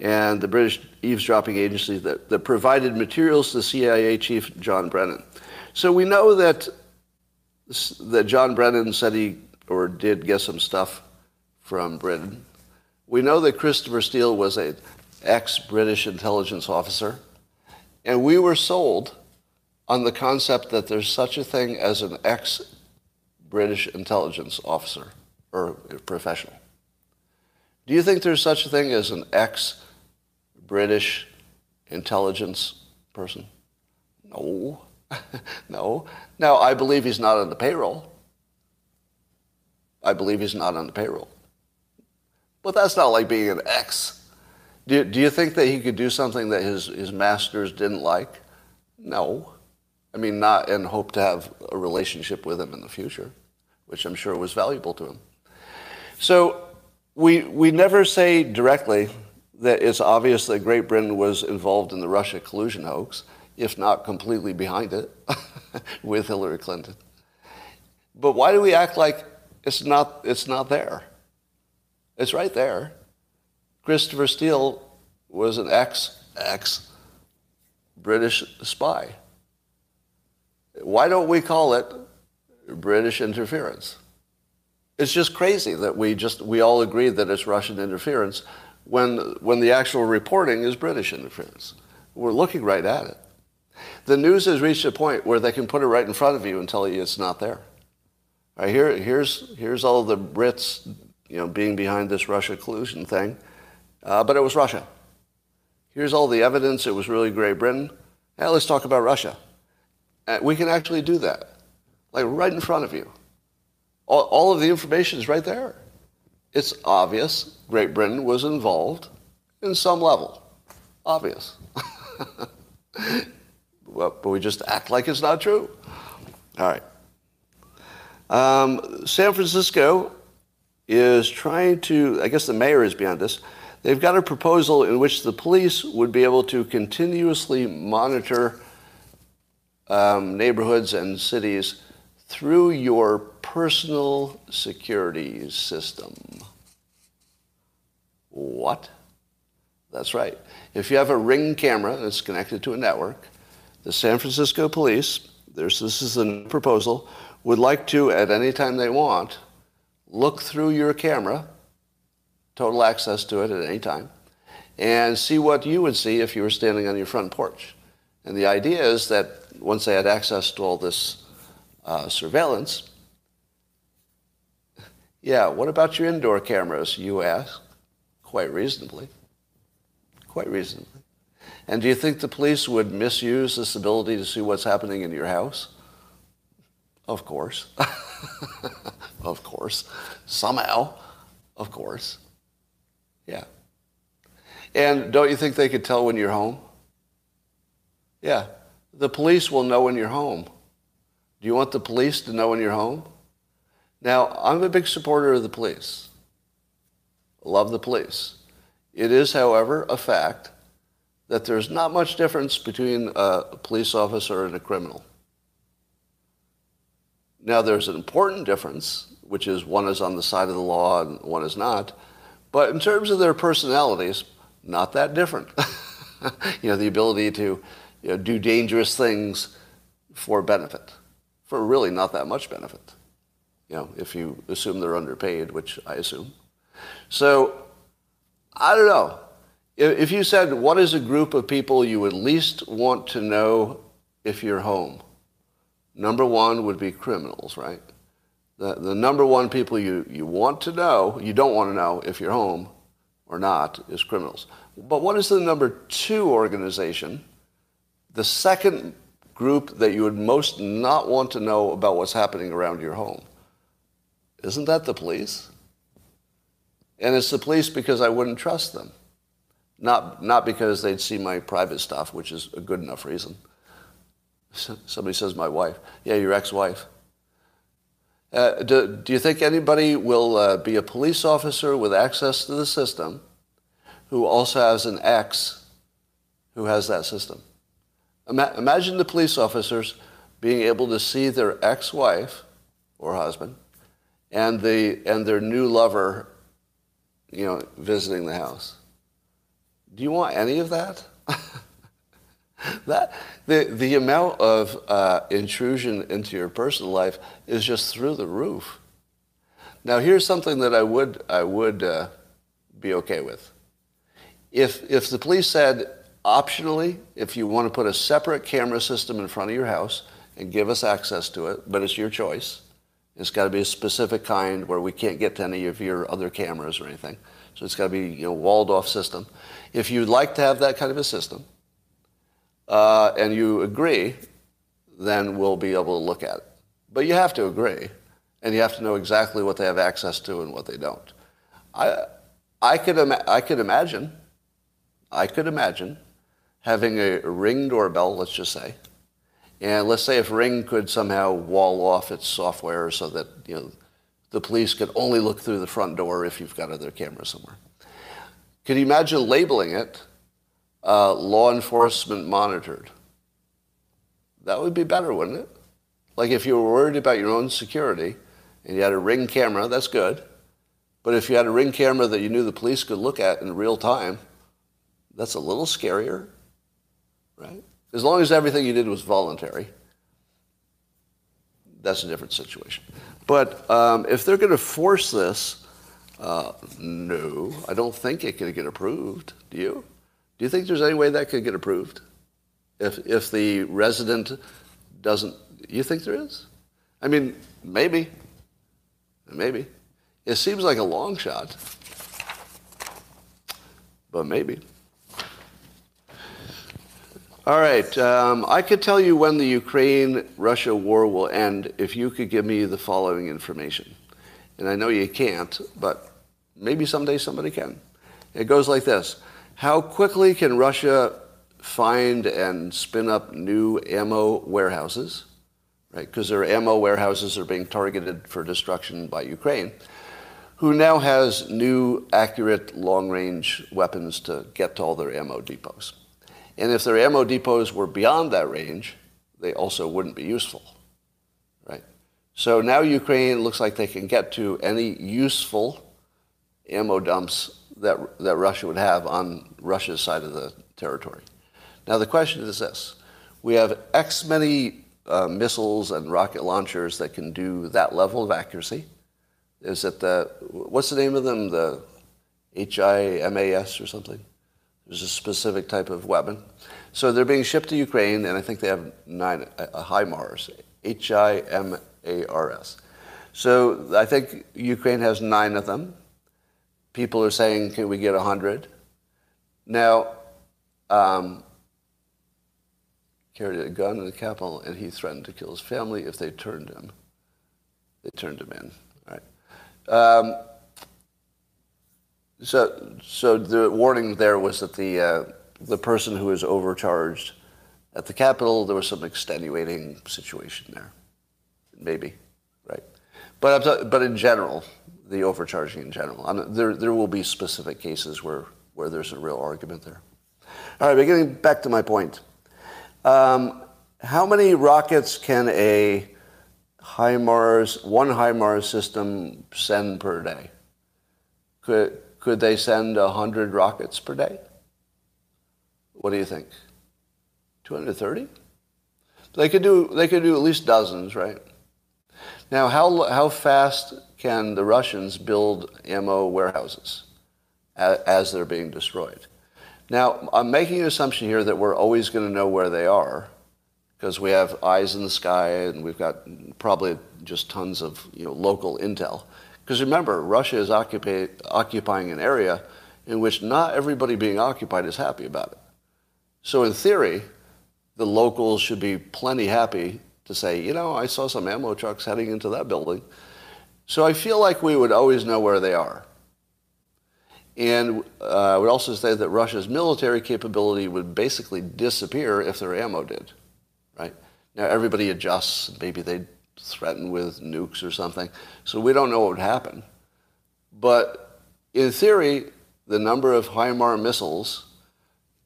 and the British eavesdropping agency that, that provided materials to CIA chief John Brennan. So we know that, that John Brennan said he or did get some stuff from Britain. We know that Christopher Steele was an ex-British intelligence officer, and we were sold on the concept that there's such a thing as an ex-British intelligence officer or professional. Do you think there's such a thing as an ex British intelligence person? No. no. Now, I believe he's not on the payroll. I believe he's not on the payroll. But that's not like being an ex. Do, do you think that he could do something that his, his masters didn't like? No. I mean, not and hope to have a relationship with him in the future, which I'm sure was valuable to him. So we, we never say directly that it's obvious that Great Britain was involved in the Russia collusion hoax, if not completely behind it, with Hillary Clinton. But why do we act like it's not, it's not there? It's right there. Christopher Steele was an ex ex British spy. Why don't we call it British interference? It's just crazy that we just we all agree that it's Russian interference when when the actual reporting is British interference. We're looking right at it. The news has reached a point where they can put it right in front of you and tell you it's not there. Right, here, here's here's all the Brits, you know, being behind this Russia collusion thing, uh, but it was Russia. Here's all the evidence. It was really Great Britain. Now let's talk about Russia. Uh, we can actually do that, like right in front of you. All, all of the information is right there. It's obvious Great Britain was involved in some level. Obvious. well, but we just act like it's not true. All right. Um, San Francisco is trying to, I guess the mayor is behind this. They've got a proposal in which the police would be able to continuously monitor um, neighborhoods and cities through your personal security system. What? That's right. If you have a ring camera that's connected to a network, the San Francisco police, this is a proposal, would like to, at any time they want, look through your camera, total access to it at any time, and see what you would see if you were standing on your front porch. And the idea is that once they had access to all this uh, surveillance, yeah, what about your indoor cameras, you ask? Quite reasonably. Quite reasonably. And do you think the police would misuse this ability to see what's happening in your house? Of course. of course. Somehow. Of course. Yeah. And don't you think they could tell when you're home? Yeah. The police will know when you're home. Do you want the police to know when you're home? Now, I'm a big supporter of the police. Love the police. It is, however, a fact that there's not much difference between a police officer and a criminal. Now, there's an important difference, which is one is on the side of the law and one is not. But in terms of their personalities, not that different. you know, the ability to you know, do dangerous things for benefit, for really not that much benefit. You know, if you assume they're underpaid, which I assume. So, I don't know. If you said, what is a group of people you would least want to know if you're home? Number one would be criminals, right? The, the number one people you, you want to know, you don't want to know if you're home or not, is criminals. But what is the number two organization the second group that you would most not want to know about what's happening around your home. Isn't that the police? And it's the police because I wouldn't trust them. Not, not because they'd see my private stuff, which is a good enough reason. Somebody says, my wife. Yeah, your ex-wife. Uh, do, do, you think anybody will uh, be a police officer with access to the system who also has an ex who has that system? Imagine the police officers being able to see their ex-wife or husband and, the, and their new lover, you know, visiting the house. Do you want any of that? that the, the amount of uh, intrusion into your personal life is just through the roof. Now, here's something that I would, I would uh, be okay with. If, if the police said, Optionally, if you want to put a separate camera system in front of your house and give us access to it, but it's your choice. It's got to be a specific kind where we can't get to any of your other cameras or anything. So it's got to be you know walled off system. If you'd like to have that kind of a system, uh, and you agree, then we'll be able to look at it. But you have to agree, and you have to know exactly what they have access to and what they don't. I, I could, ima- I could imagine, I could imagine having a ring doorbell, let's just say, and let's say if Ring could somehow wall off its software so that you know the police could only look through the front door if you've got other cameras somewhere. Could you imagine labeling it uh, law enforcement monitored? That would be better, wouldn't it? Like if you were worried about your own security and you had a ring camera, that's good. But if you had a ring camera that you knew the police could look at in real time, that's a little scarier right? As long as everything you did was voluntary, that's a different situation. But um, if they're going to force this, uh, no, I don't think it could get approved. Do you? Do you think there's any way that could get approved? If, if the resident doesn't, you think there is? I mean, maybe. Maybe. It seems like a long shot, but maybe. All right. Um, I could tell you when the Ukraine Russia war will end if you could give me the following information. And I know you can't, but maybe someday somebody can. It goes like this How quickly can Russia find and spin up new ammo warehouses? Right? Because their ammo warehouses are being targeted for destruction by Ukraine, who now has new, accurate, long range weapons to get to all their ammo depots. And if their ammo depots were beyond that range, they also wouldn't be useful, right? So now Ukraine looks like they can get to any useful ammo dumps that, that Russia would have on Russia's side of the territory. Now the question is this. We have X many uh, missiles and rocket launchers that can do that level of accuracy. Is it the, what's the name of them? The HIMAS or something? There's a specific type of weapon. So they're being shipped to Ukraine, and I think they have nine, uh, HIMARS, H-I-M-A-R-S. So I think Ukraine has nine of them. People are saying, can we get 100? Now, um, carried a gun in the Capitol, and he threatened to kill his family if they turned him. They turned him in. All right. Um, so, so the warning there was that the uh, the person who was overcharged at the Capitol, there was some extenuating situation there, maybe, right? But t- but in general, the overcharging in general, I'm, there there will be specific cases where where there's a real argument there. All right, but getting back to my point, um, how many rockets can a HIMARS one HIMARS system send per day? Could could they send 100 rockets per day? What do you think? 230? They could do, they could do at least dozens, right? Now, how, how fast can the Russians build ammo warehouses as they're being destroyed? Now, I'm making an assumption here that we're always going to know where they are because we have eyes in the sky and we've got probably just tons of you know, local intel. Because remember, Russia is occupy, occupying an area in which not everybody being occupied is happy about it. So in theory, the locals should be plenty happy to say, you know, I saw some ammo trucks heading into that building. So I feel like we would always know where they are. And uh, I would also say that Russia's military capability would basically disappear if their ammo did, right? Now everybody adjusts. Maybe they threaten with nukes or something. So we don't know what would happen. But in theory, the number of HIMARS missiles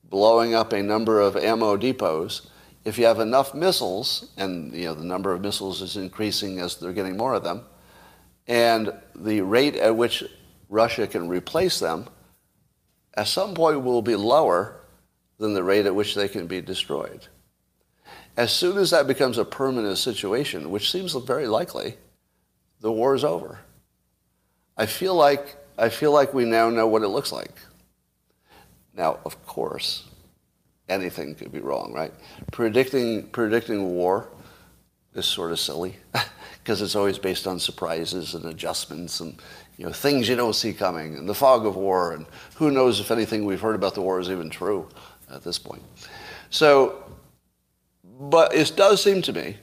blowing up a number of ammo depots, if you have enough missiles, and you know the number of missiles is increasing as they're getting more of them, and the rate at which Russia can replace them, at some point will be lower than the rate at which they can be destroyed. As soon as that becomes a permanent situation, which seems very likely, the war is over. I feel like I feel like we now know what it looks like. Now, of course, anything could be wrong, right? Predicting predicting war is sort of silly because it's always based on surprises and adjustments and you know things you don't see coming and the fog of war and who knows if anything we've heard about the war is even true at this point. So but it does seem to me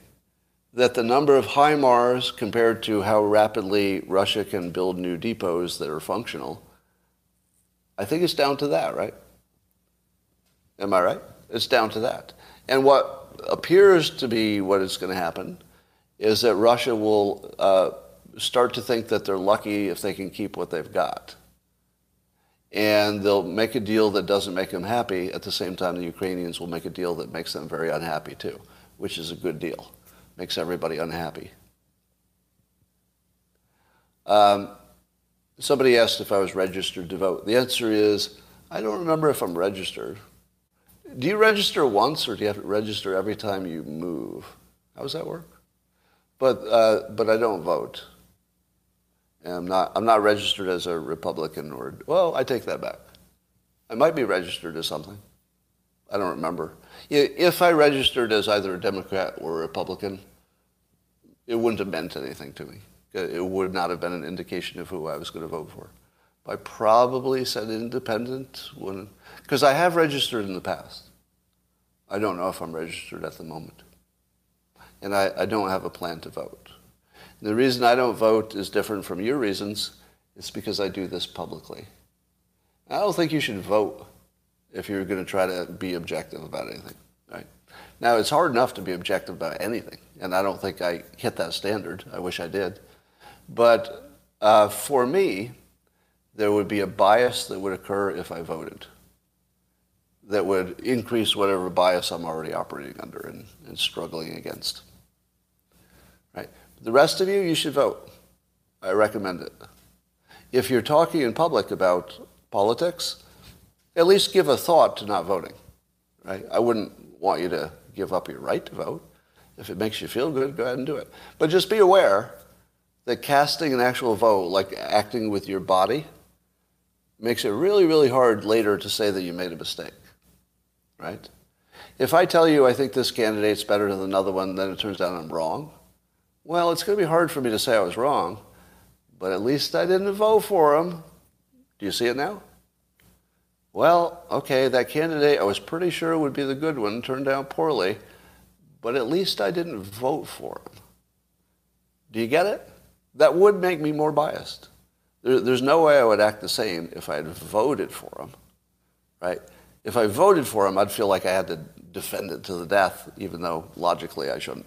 that the number of HIMARS compared to how rapidly Russia can build new depots that are functional, I think it's down to that, right? Am I right? It's down to that. And what appears to be what is going to happen is that Russia will uh, start to think that they're lucky if they can keep what they've got and they'll make a deal that doesn't make them happy. At the same time, the Ukrainians will make a deal that makes them very unhappy too, which is a good deal. Makes everybody unhappy. Um, somebody asked if I was registered to vote. The answer is I don't remember if I'm registered. Do you register once, or do you have to register every time you move? How does that work? But uh, but I don't vote. I'm not, I'm not registered as a Republican or, well, I take that back. I might be registered as something. I don't remember. If I registered as either a Democrat or a Republican, it wouldn't have meant anything to me. It would not have been an indication of who I was going to vote for. I probably said independent because I have registered in the past. I don't know if I'm registered at the moment. And I, I don't have a plan to vote. The reason I don't vote is different from your reasons. It's because I do this publicly. I don't think you should vote if you're going to try to be objective about anything. Right? Now, it's hard enough to be objective about anything, and I don't think I hit that standard. I wish I did. But uh, for me, there would be a bias that would occur if I voted. that would increase whatever bias I'm already operating under and, and struggling against. The rest of you, you should vote. I recommend it. If you're talking in public about politics, at least give a thought to not voting. Right? I wouldn't want you to give up your right to vote. If it makes you feel good, go ahead and do it. But just be aware that casting an actual vote, like acting with your body, makes it really, really hard later to say that you made a mistake. Right? If I tell you I think this candidate's better than another one, then it turns out I'm wrong. Well, it's going to be hard for me to say I was wrong, but at least I didn't vote for him. Do you see it now? Well, okay, that candidate I was pretty sure would be the good one turned out poorly, but at least I didn't vote for him. Do you get it? That would make me more biased. There, there's no way I would act the same if I had voted for him, right? If I voted for him, I'd feel like I had to defend it to the death, even though logically I shouldn't.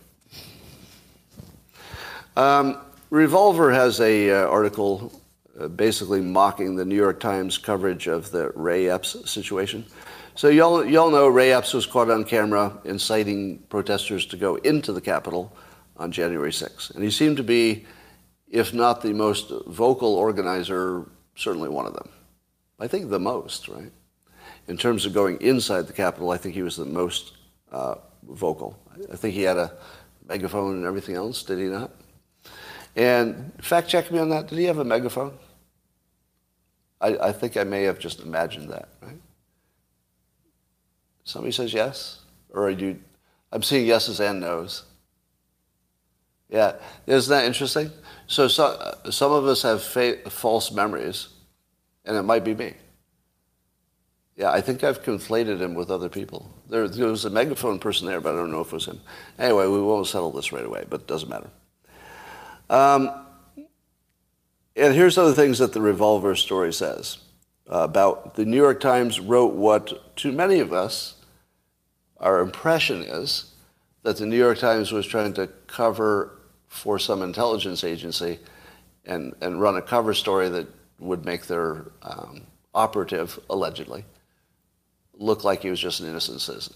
Um, Revolver has a uh, article uh, basically mocking the New York Times coverage of the Ray Epps situation. So y'all, y'all know Ray Epps was caught on camera inciting protesters to go into the Capitol on January 6th. And he seemed to be, if not the most vocal organizer, certainly one of them. I think the most, right? In terms of going inside the Capitol, I think he was the most uh, vocal. I think he had a megaphone and everything else, did he not? And fact check me on that. Did he have a megaphone? I, I think I may have just imagined that, right? Somebody says yes? Or you, I'm seeing yeses and nos. Yeah, isn't that interesting? So, so some of us have fa- false memories, and it might be me. Yeah, I think I've conflated him with other people. There, there was a megaphone person there, but I don't know if it was him. Anyway, we won't settle this right away, but it doesn't matter. Um, and here's other things that the revolver story says uh, about the New York Times wrote what, to many of us, our impression is that the New York Times was trying to cover for some intelligence agency and, and run a cover story that would make their um, operative, allegedly, look like he was just an innocent citizen.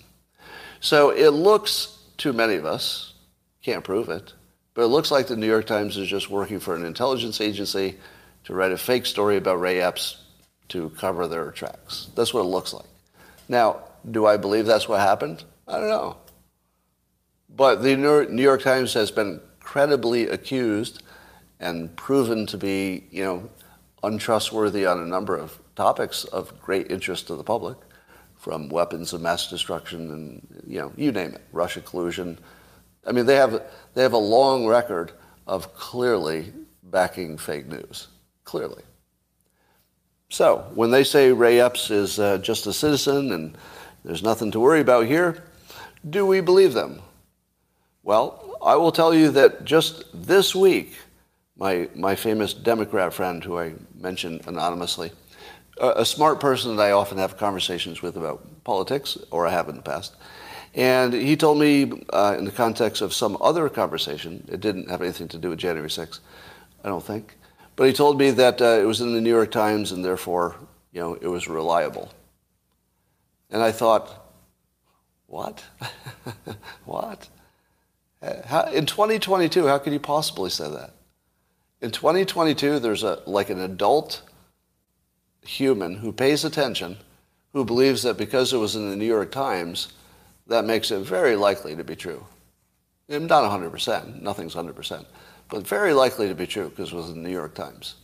So it looks to many of us, can't prove it, but it looks like the New York Times is just working for an intelligence agency to write a fake story about Ray Epps to cover their tracks. That's what it looks like. Now, do I believe that's what happened? I don't know. But the New York Times has been credibly accused and proven to be, you know, untrustworthy on a number of topics of great interest to the public, from weapons of mass destruction and, you know, you name it, Russia collusion, I mean, they have, they have a long record of clearly backing fake news. Clearly. So, when they say Ray Epps is uh, just a citizen and there's nothing to worry about here, do we believe them? Well, I will tell you that just this week, my, my famous Democrat friend, who I mentioned anonymously, a, a smart person that I often have conversations with about politics, or I have in the past, and he told me, uh, in the context of some other conversation, it didn't have anything to do with January 6th, I don't think, but he told me that uh, it was in the New York Times and therefore, you know, it was reliable. And I thought, what? what? How, in 2022, how could you possibly say that? In 2022, there's a like an adult human who pays attention, who believes that because it was in the New York Times, that makes it very likely to be true. Not 100%, nothing's 100%, but very likely to be true because it was in the New York Times.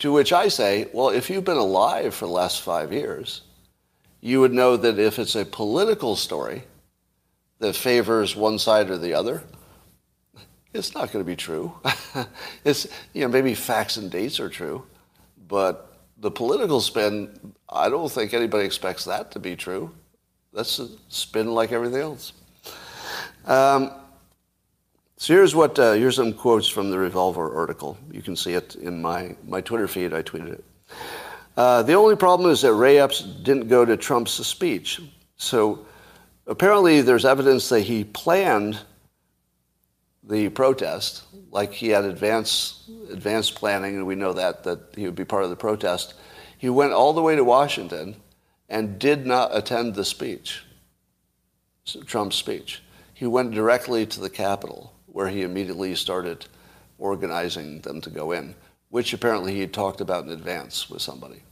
To which I say, well, if you've been alive for the last five years, you would know that if it's a political story that favors one side or the other, it's not going to be true. it's, you know, maybe facts and dates are true, but the political spin, I don't think anybody expects that to be true. That's a spin like everything else. Um, so here's what uh, here's some quotes from the Revolver article. You can see it in my, my Twitter feed. I tweeted it. Uh, the only problem is that Ray Epps didn't go to Trump's speech. So apparently there's evidence that he planned the protest, like he had advanced, advanced planning, and we know that, that he would be part of the protest. He went all the way to Washington and did not attend the speech, Trump's speech. He went directly to the Capitol, where he immediately started organizing them to go in, which apparently he had talked about in advance with somebody.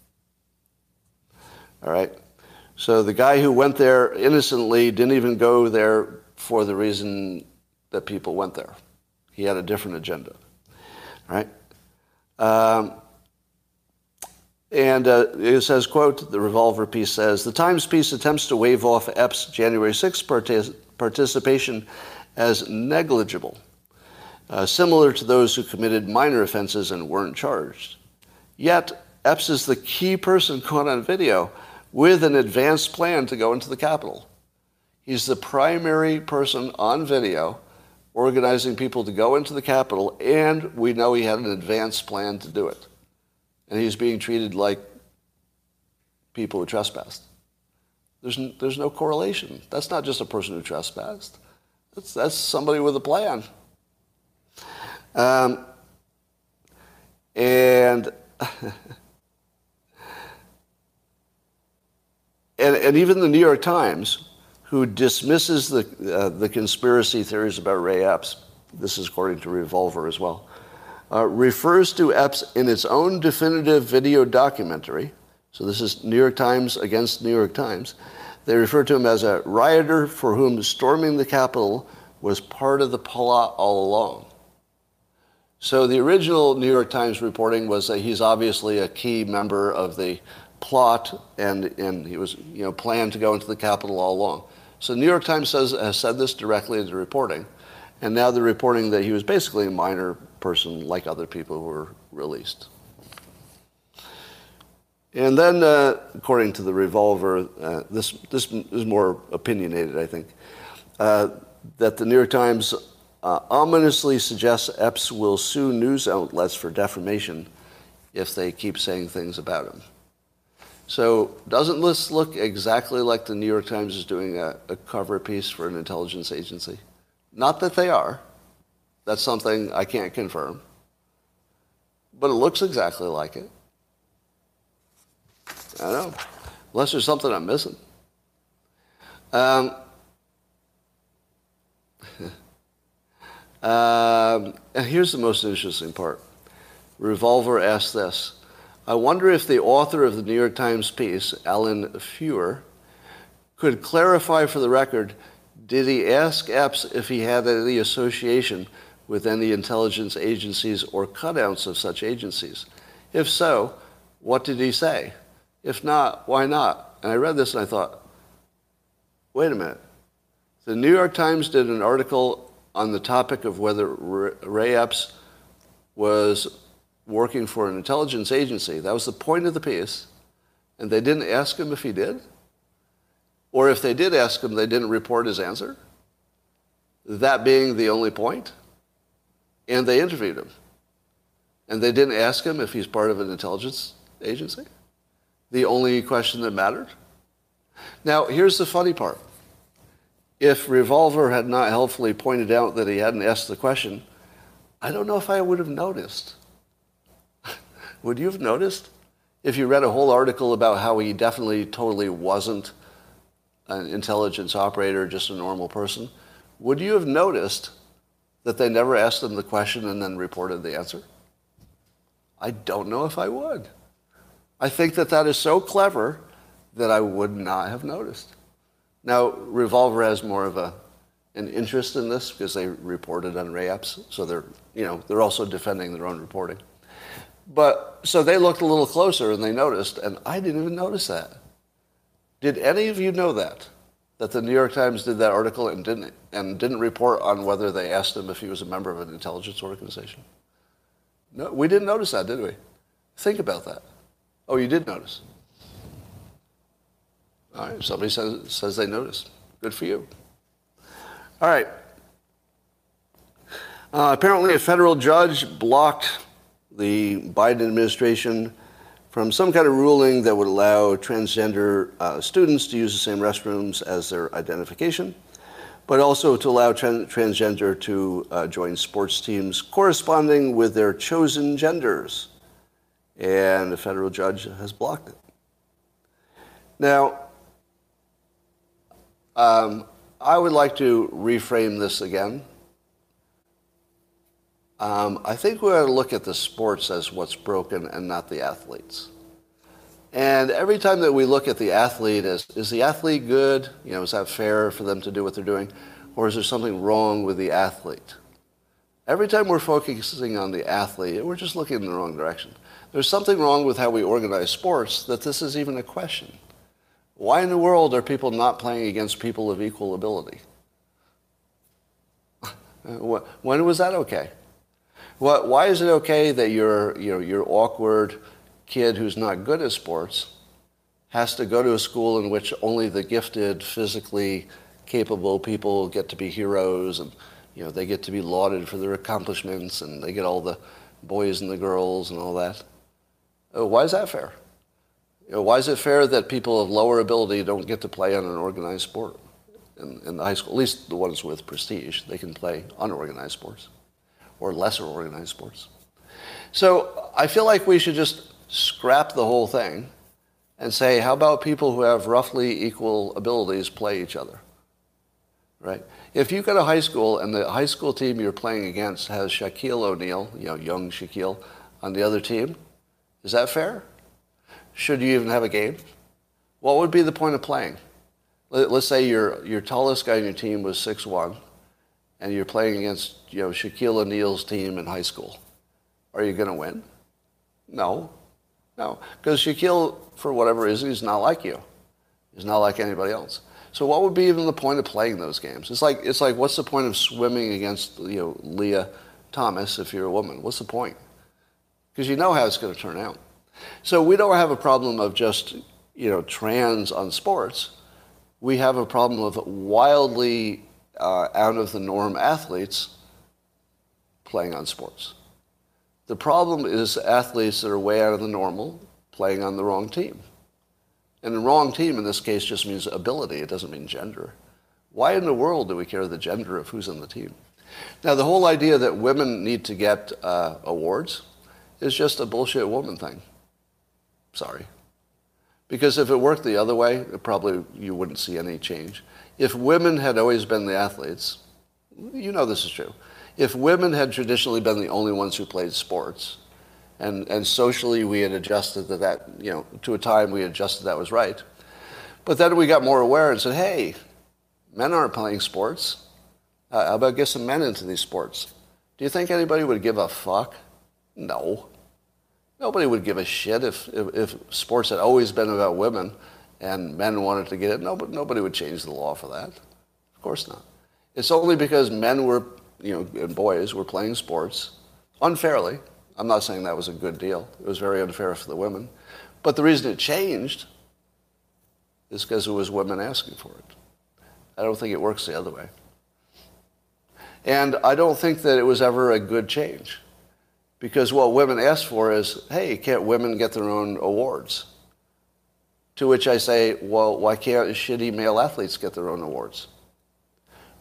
All right? So the guy who went there innocently didn't even go there for the reason that people went there. He had a different agenda. All right? Um, and uh, it says, quote, the revolver piece says, the Times piece attempts to wave off Epps' January 6th partic- participation as negligible, uh, similar to those who committed minor offenses and weren't charged. Yet, Epps is the key person caught on video with an advanced plan to go into the Capitol. He's the primary person on video organizing people to go into the Capitol, and we know he had an advanced plan to do it and he's being treated like people who trespassed. There's, n- there's no correlation. That's not just a person who trespassed. That's, that's somebody with a plan. Um, and, and, and even the New York Times, who dismisses the, uh, the conspiracy theories about Ray Epps, this is according to Revolver as well, uh, refers to Epps in its own definitive video documentary. So this is New York Times against New York Times. They refer to him as a rioter for whom storming the Capitol was part of the plot all along. So the original New York Times reporting was that he's obviously a key member of the plot and, and he was you know, planned to go into the Capitol all along. So New York Times says, has said this directly in the reporting. And now they're reporting that he was basically a minor person like other people who were released. And then, uh, according to the revolver, uh, this, this is more opinionated, I think, uh, that the New York Times uh, ominously suggests Epps will sue news outlets for defamation if they keep saying things about him. So, doesn't this look exactly like the New York Times is doing a, a cover piece for an intelligence agency? Not that they are. That's something I can't confirm. But it looks exactly like it. I don't know. Unless there's something I'm missing. Um, um, and here's the most interesting part. Revolver asked this. I wonder if the author of the New York Times piece, Alan Feuer, could clarify for the record did he ask Epps if he had any association with any intelligence agencies or cutouts of such agencies? If so, what did he say? If not, why not? And I read this and I thought, wait a minute. The New York Times did an article on the topic of whether Ray Epps was working for an intelligence agency. That was the point of the piece. And they didn't ask him if he did? Or if they did ask him, they didn't report his answer? That being the only point? And they interviewed him. And they didn't ask him if he's part of an intelligence agency? The only question that mattered? Now, here's the funny part. If Revolver had not helpfully pointed out that he hadn't asked the question, I don't know if I would have noticed. would you have noticed? If you read a whole article about how he definitely totally wasn't an intelligence operator, just a normal person, would you have noticed that they never asked them the question and then reported the answer? I don't know if I would. I think that that is so clever that I would not have noticed. Now, Revolver has more of a, an interest in this because they reported on Ray Epps, so they're, you know, they're also defending their own reporting. But so they looked a little closer and they noticed, and I didn't even notice that. Did any of you know that? That the New York Times did that article and didn't, and didn't report on whether they asked him if he was a member of an intelligence organization? No, we didn't notice that, did we? Think about that. Oh, you did notice. All right, somebody says, says they noticed. Good for you. All right. Uh, apparently, a federal judge blocked the Biden administration from some kind of ruling that would allow transgender uh, students to use the same restrooms as their identification, but also to allow transgender to uh, join sports teams corresponding with their chosen genders. And the federal judge has blocked it. Now, um, I would like to reframe this again. Um, I think we ought to look at the sports as what's broken and not the athletes. And every time that we look at the athlete as, is the athlete good? You know, is that fair for them to do what they're doing? Or is there something wrong with the athlete? Every time we're focusing on the athlete, we're just looking in the wrong direction. There's something wrong with how we organize sports that this is even a question. Why in the world are people not playing against people of equal ability? when was that okay? Why is it okay that your, you know, your awkward kid who's not good at sports has to go to a school in which only the gifted, physically capable people get to be heroes and you know, they get to be lauded for their accomplishments and they get all the boys and the girls and all that. Uh, why is that fair? You know, why is it fair that people of lower ability don't get to play on an organized sport in, in the high school? At least the ones with prestige, they can play unorganized sports or lesser organized sports. So I feel like we should just scrap the whole thing and say, how about people who have roughly equal abilities play each other? Right? If you go to high school and the high school team you're playing against has Shaquille O'Neal, you know, young Shaquille, on the other team, is that fair? Should you even have a game? What would be the point of playing? Let's say your, your tallest guy on your team was 6'1", and you're playing against you know, Shaquille O'Neal's team in high school. Are you going to win? No. No. Because Shaquille, for whatever reason, is not like you. He's not like anybody else. So what would be even the point of playing those games? It's like, it's like what's the point of swimming against you know, Lia Thomas if you're a woman? What's the point? Because you know how it's going to turn out. So we don't have a problem of just you know, trans on sports. We have a problem of wildly uh, out of the norm athletes playing on sports. The problem is athletes that are way out of the normal playing on the wrong team. And the wrong team in this case just means ability, it doesn't mean gender. Why in the world do we care the gender of who's on the team? Now, the whole idea that women need to get uh, awards is just a bullshit woman thing. Sorry. Because if it worked the other way, probably you wouldn't see any change. If women had always been the athletes, you know this is true. If women had traditionally been the only ones who played sports, and, and socially we had adjusted that, that, you know, to a time we adjusted that was right. But then we got more aware and said, hey, men aren't playing sports. Uh, how about get some men into these sports? Do you think anybody would give a fuck? No. Nobody would give a shit if, if, if sports had always been about women and men wanted to get it. No, but nobody would change the law for that. Of course not. It's only because men were, you know, and boys were playing sports unfairly. I'm not saying that was a good deal. It was very unfair for the women. But the reason it changed is because it was women asking for it. I don't think it works the other way. And I don't think that it was ever a good change. Because what women asked for is, hey, can't women get their own awards? To which I say, well, why can't shitty male athletes get their own awards?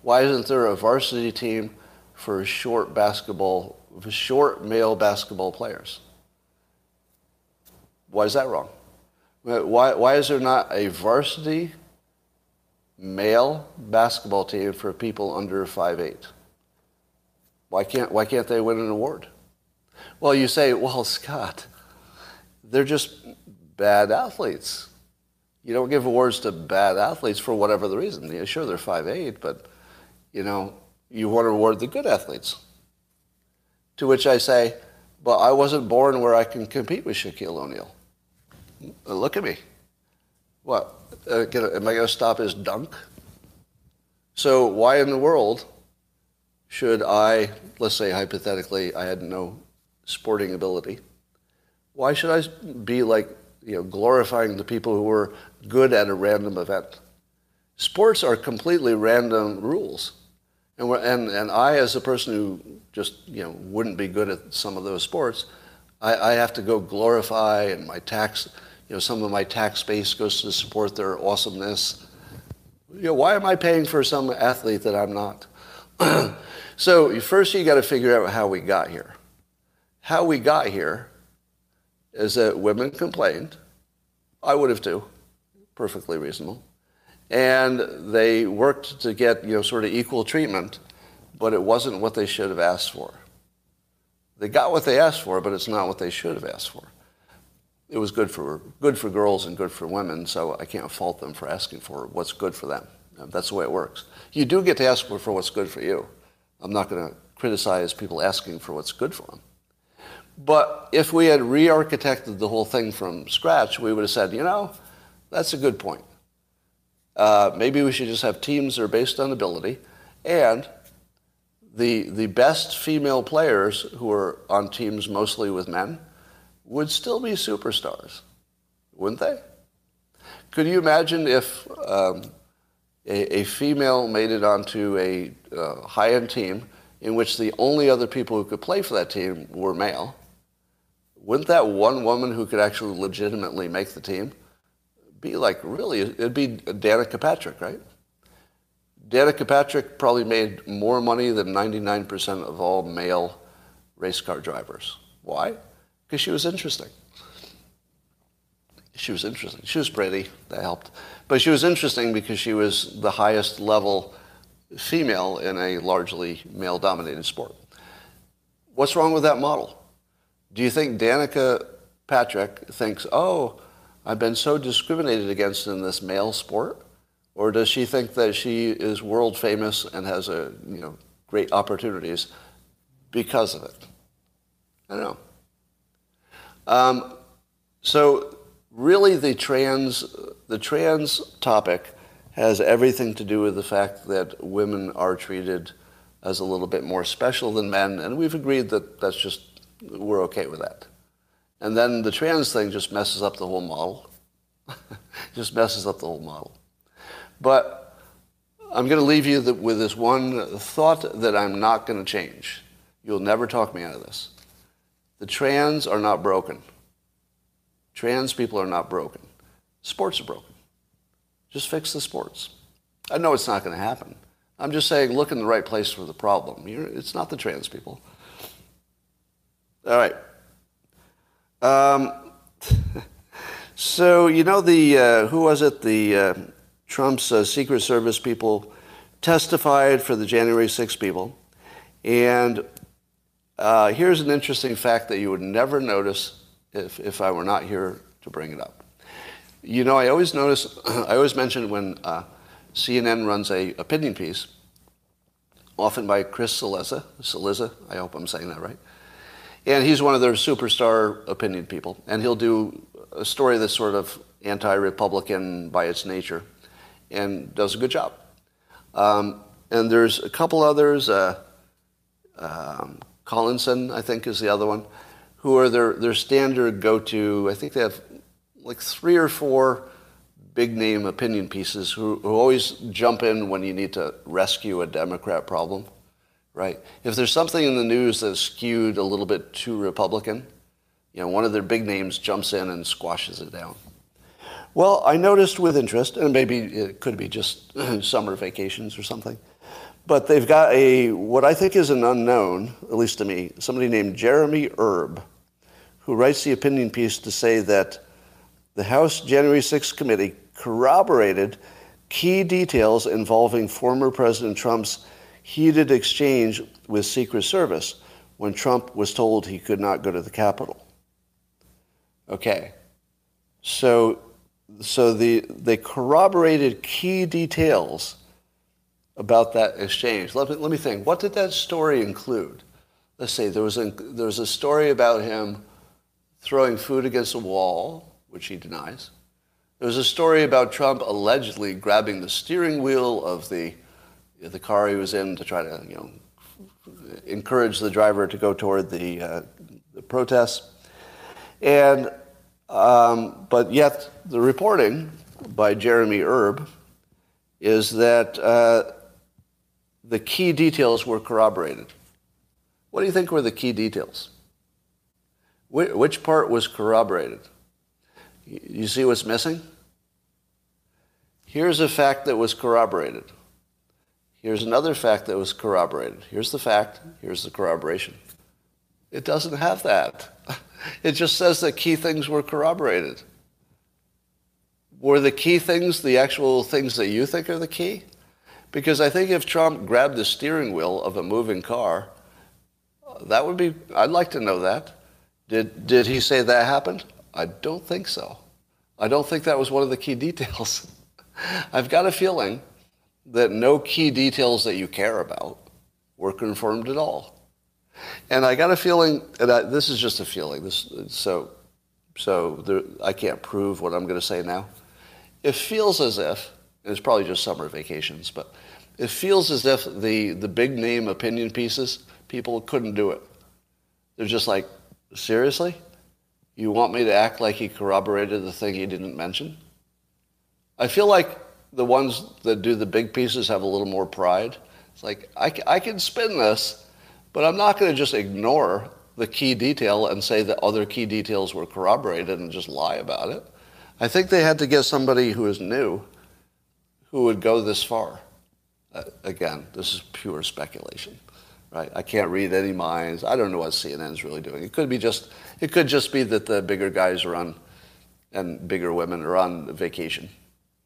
Why isn't there a varsity team for short basketball, for short male basketball players? Why is that wrong? Why, why is there not a varsity male basketball team for people under 5'8"? Why can't, why can't they win an award? Well, you say, well, Scott, they're just bad athletes. You don't give awards to bad athletes for whatever the reason. Sure, they're five eight, but, you know, you want to reward the good athletes. To which I say, but I wasn't born where I can compete with Shaquille O'Neal. Uh, look at me. What? Uh, am I going to stop his dunk? So why in the world should I, let's say hypothetically, I had no sporting ability, why should I be like you know, glorifying the people who were good at a random event. Sports are completely random rules. And, and, and I, as a person who just you know, wouldn't be good at some of those sports, I, I have to go glorify and my tax, you know, some of my tax base goes to support their awesomeness. You know, why am I paying for some athlete that I'm not? so first you got to figure out how we got here. How we got here is that women complained. I would have too. Perfectly reasonable. And they worked to get, you know, sort of equal treatment, but it wasn't what they should have asked for. They got what they asked for, but it's not what they should have asked for. It was good for, good for girls and good for women, so I can't fault them for asking for what's good for them. That's the way it works. You do get to ask for what's good for you. I'm not going to criticize people asking for what's good for them. But if we had re architected the whole thing from scratch, we would have said, you know, that's a good point. Uh, maybe we should just have teams that are based on ability, and the, the best female players who are on teams mostly with men would still be superstars, wouldn't they? Could you imagine if um, a, a, female made it onto a uh, high-end team in which the only other people who could play for that team were male? Wouldn't that one woman who could actually legitimately make the team be like really? It'd be Danica Patrick, right? Danica Patrick probably made more money than 99% of all male race car drivers. Why? Because she was interesting. She was interesting. She was pretty. That helped. But she was interesting because she was the highest level female in a largely male dominated sport. What's wrong with that model? Do you think Danica Patrick thinks, oh, I've been so discriminated against in this male sport? Or does she think that she is world famous and has a, you know, great opportunities because of it? I don't know. Um, so really the trans, the trans topic has everything to do with the fact that women are treated as a little bit more special than men, and we've agreed that that's just, we're okay with that. And then the trans thing just messes up the whole model. just messes up the whole model. But I'm going to leave you with this one thought that I'm not going to change. You'll never talk me out of this. The trans are not broken. Trans people are not broken. Sports are broken. Just fix the sports. I know it's not going to happen. I'm just saying, look in the right place for the problem. You're, it's not the trans people. All right. Um, so you know the uh, who was it? The uh, Trump's uh, Secret Service people testified for the January 6 people, and uh, here's an interesting fact that you would never notice if, if I were not here to bring it up. You know, I always notice, I always mention when uh, CNN runs a opinion piece, often by Chris Cillizza, Cillizza, I hope I'm saying that right. And he's one of their superstar opinion people. And he'll do a story that's sort of anti-Republican by its nature and does a good job. Um, and there's a couple others, uh, um, Collinson, I think, is the other one, who are their, their standard go-to, I think they have like three or four big name opinion pieces who, who always jump in when you need to rescue a Democrat problem, right? If there's something in the news that's skewed a little bit too Republican, you know, one of their big names jumps in and squashes it down. Well, I noticed with interest, and maybe it could be just summer vacations or something, but they've got a, what I think is an unknown, at least to me, somebody named Jeremy Herb, who writes the opinion piece to say that the House January 6th committee corroborated key details involving former President Trump's heated exchange with Secret Service when Trump was told he could not go to the Capitol. Okay. So, so the, they corroborated key details about that exchange. Let me, let me think. What did that story include? Let's see. There was a, there was a story about him throwing food against a wall which he denies. There was a story about Trump allegedly grabbing the steering wheel of the, the car he was in to try to, you know, encourage the driver to go toward the, uh, the protests. And, um, but yet the reporting by Jeremy Herb is that uh, the key details were corroborated. What do you think were the key details? Which part was corroborated? You see what's missing? Here's a fact that was corroborated. Here's another fact that was corroborated. Here's the fact, here's the corroboration. It doesn't have that. It just says that key things were corroborated. Were the key things the actual things that you think are the key? Because I think if Trump grabbed the steering wheel of a moving car, that would be, I'd like to know that. Did, did he say that happened? I don't think so. I don't think that was one of the key details. I've got a feeling that no key details that you care about were confirmed at all. And I got a feeling, and this is just a feeling, this, so, so there, I can't prove what I'm going to say now. It feels as if, it's probably just summer vacations, but it feels as if the, the big name opinion pieces, people couldn't do it. They're just like, seriously? You want me to act like he corroborated the thing he didn't mention? I feel like the ones that do the big pieces have a little more pride. It's like, I, I can spin this, but I'm not going to just ignore the key detail and say that other key details were corroborated and just lie about it. I think they had to get somebody who is new who would go this far. Uh, again, this is pure speculation, right? I can't read any minds. I don't know what CNN is really doing. It could be just, it could just be that the bigger guys are on, and bigger women are on vacation.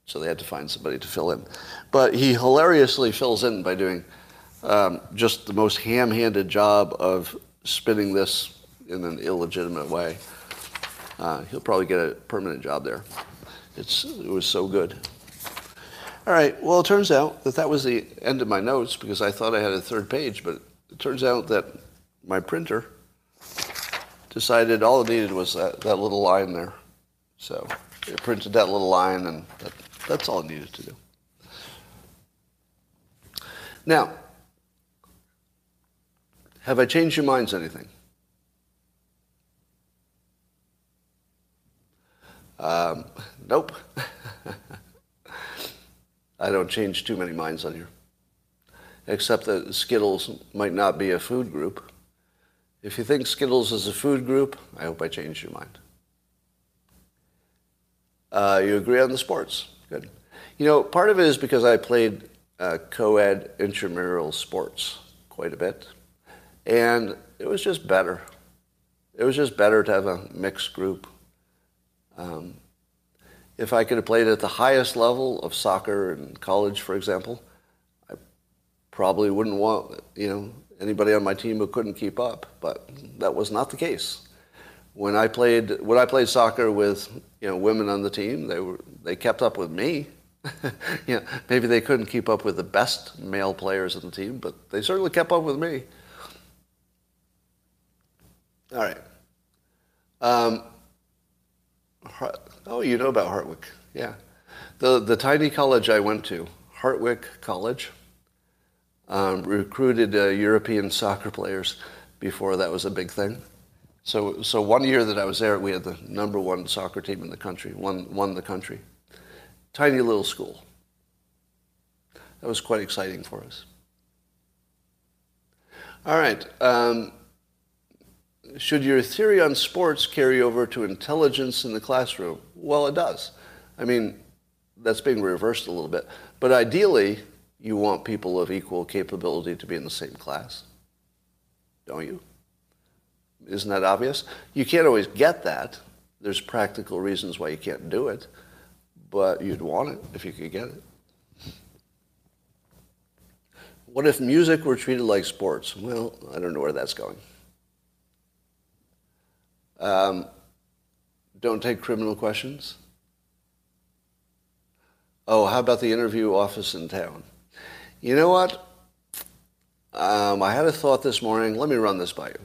So they had to find somebody to fill in. But he hilariously fills in by doing um, just the most ham-handed job of spinning this in an illegitimate way. Uh, he'll probably get a permanent job there. It's, it was so good. All right, well, it turns out that that was the end of my notes because I thought I had a third page, but it turns out that my printer decided all it needed was that, that little line there. So it printed that little line, and that, that's all it needed to do. Now, have I changed your minds anything? Um, nope. I don't change too many minds on here. Except that Skittles might not be a food group. If you think Skittles is a food group, I hope I changed your mind. Uh, you agree on the sports? You know, part of it is because I played uh, co-ed intramural sports quite a bit. And it was just better. It was just better to have a mixed group. Um, if I could have played at the highest level of soccer in college, for example, I probably wouldn't want, you know, anybody on my team who couldn't keep up. But that was not the case. When I played, when I played soccer with, you know, women on the team, they were, they kept up with me. you know, maybe they couldn't keep up with the best male players on the team, but they certainly kept up with me. All right. Um, oh, you know about Hartwick. Yeah. The, the tiny college I went to, Hartwick College, um, recruited uh, European soccer players before that was a big thing. So, so one year that I was there, we had the number one soccer team in the country, won, won the country. Tiny little school. That was quite exciting for us. All right. Um, should your theory on sports carry over to intelligence in the classroom? Well, it does. I mean, that's being reversed a little bit. But ideally, you want people of equal capability to be in the same class. Don't you? Isn't that obvious? You can't always get that. There's practical reasons why you can't do it, but you'd want it if you could get it. What if music were treated like sports? Well, I don't know where that's going. Um, don't take criminal questions. Oh, how about the interview office in town? You know what? Um, I had a thought this morning. Let me run this by you.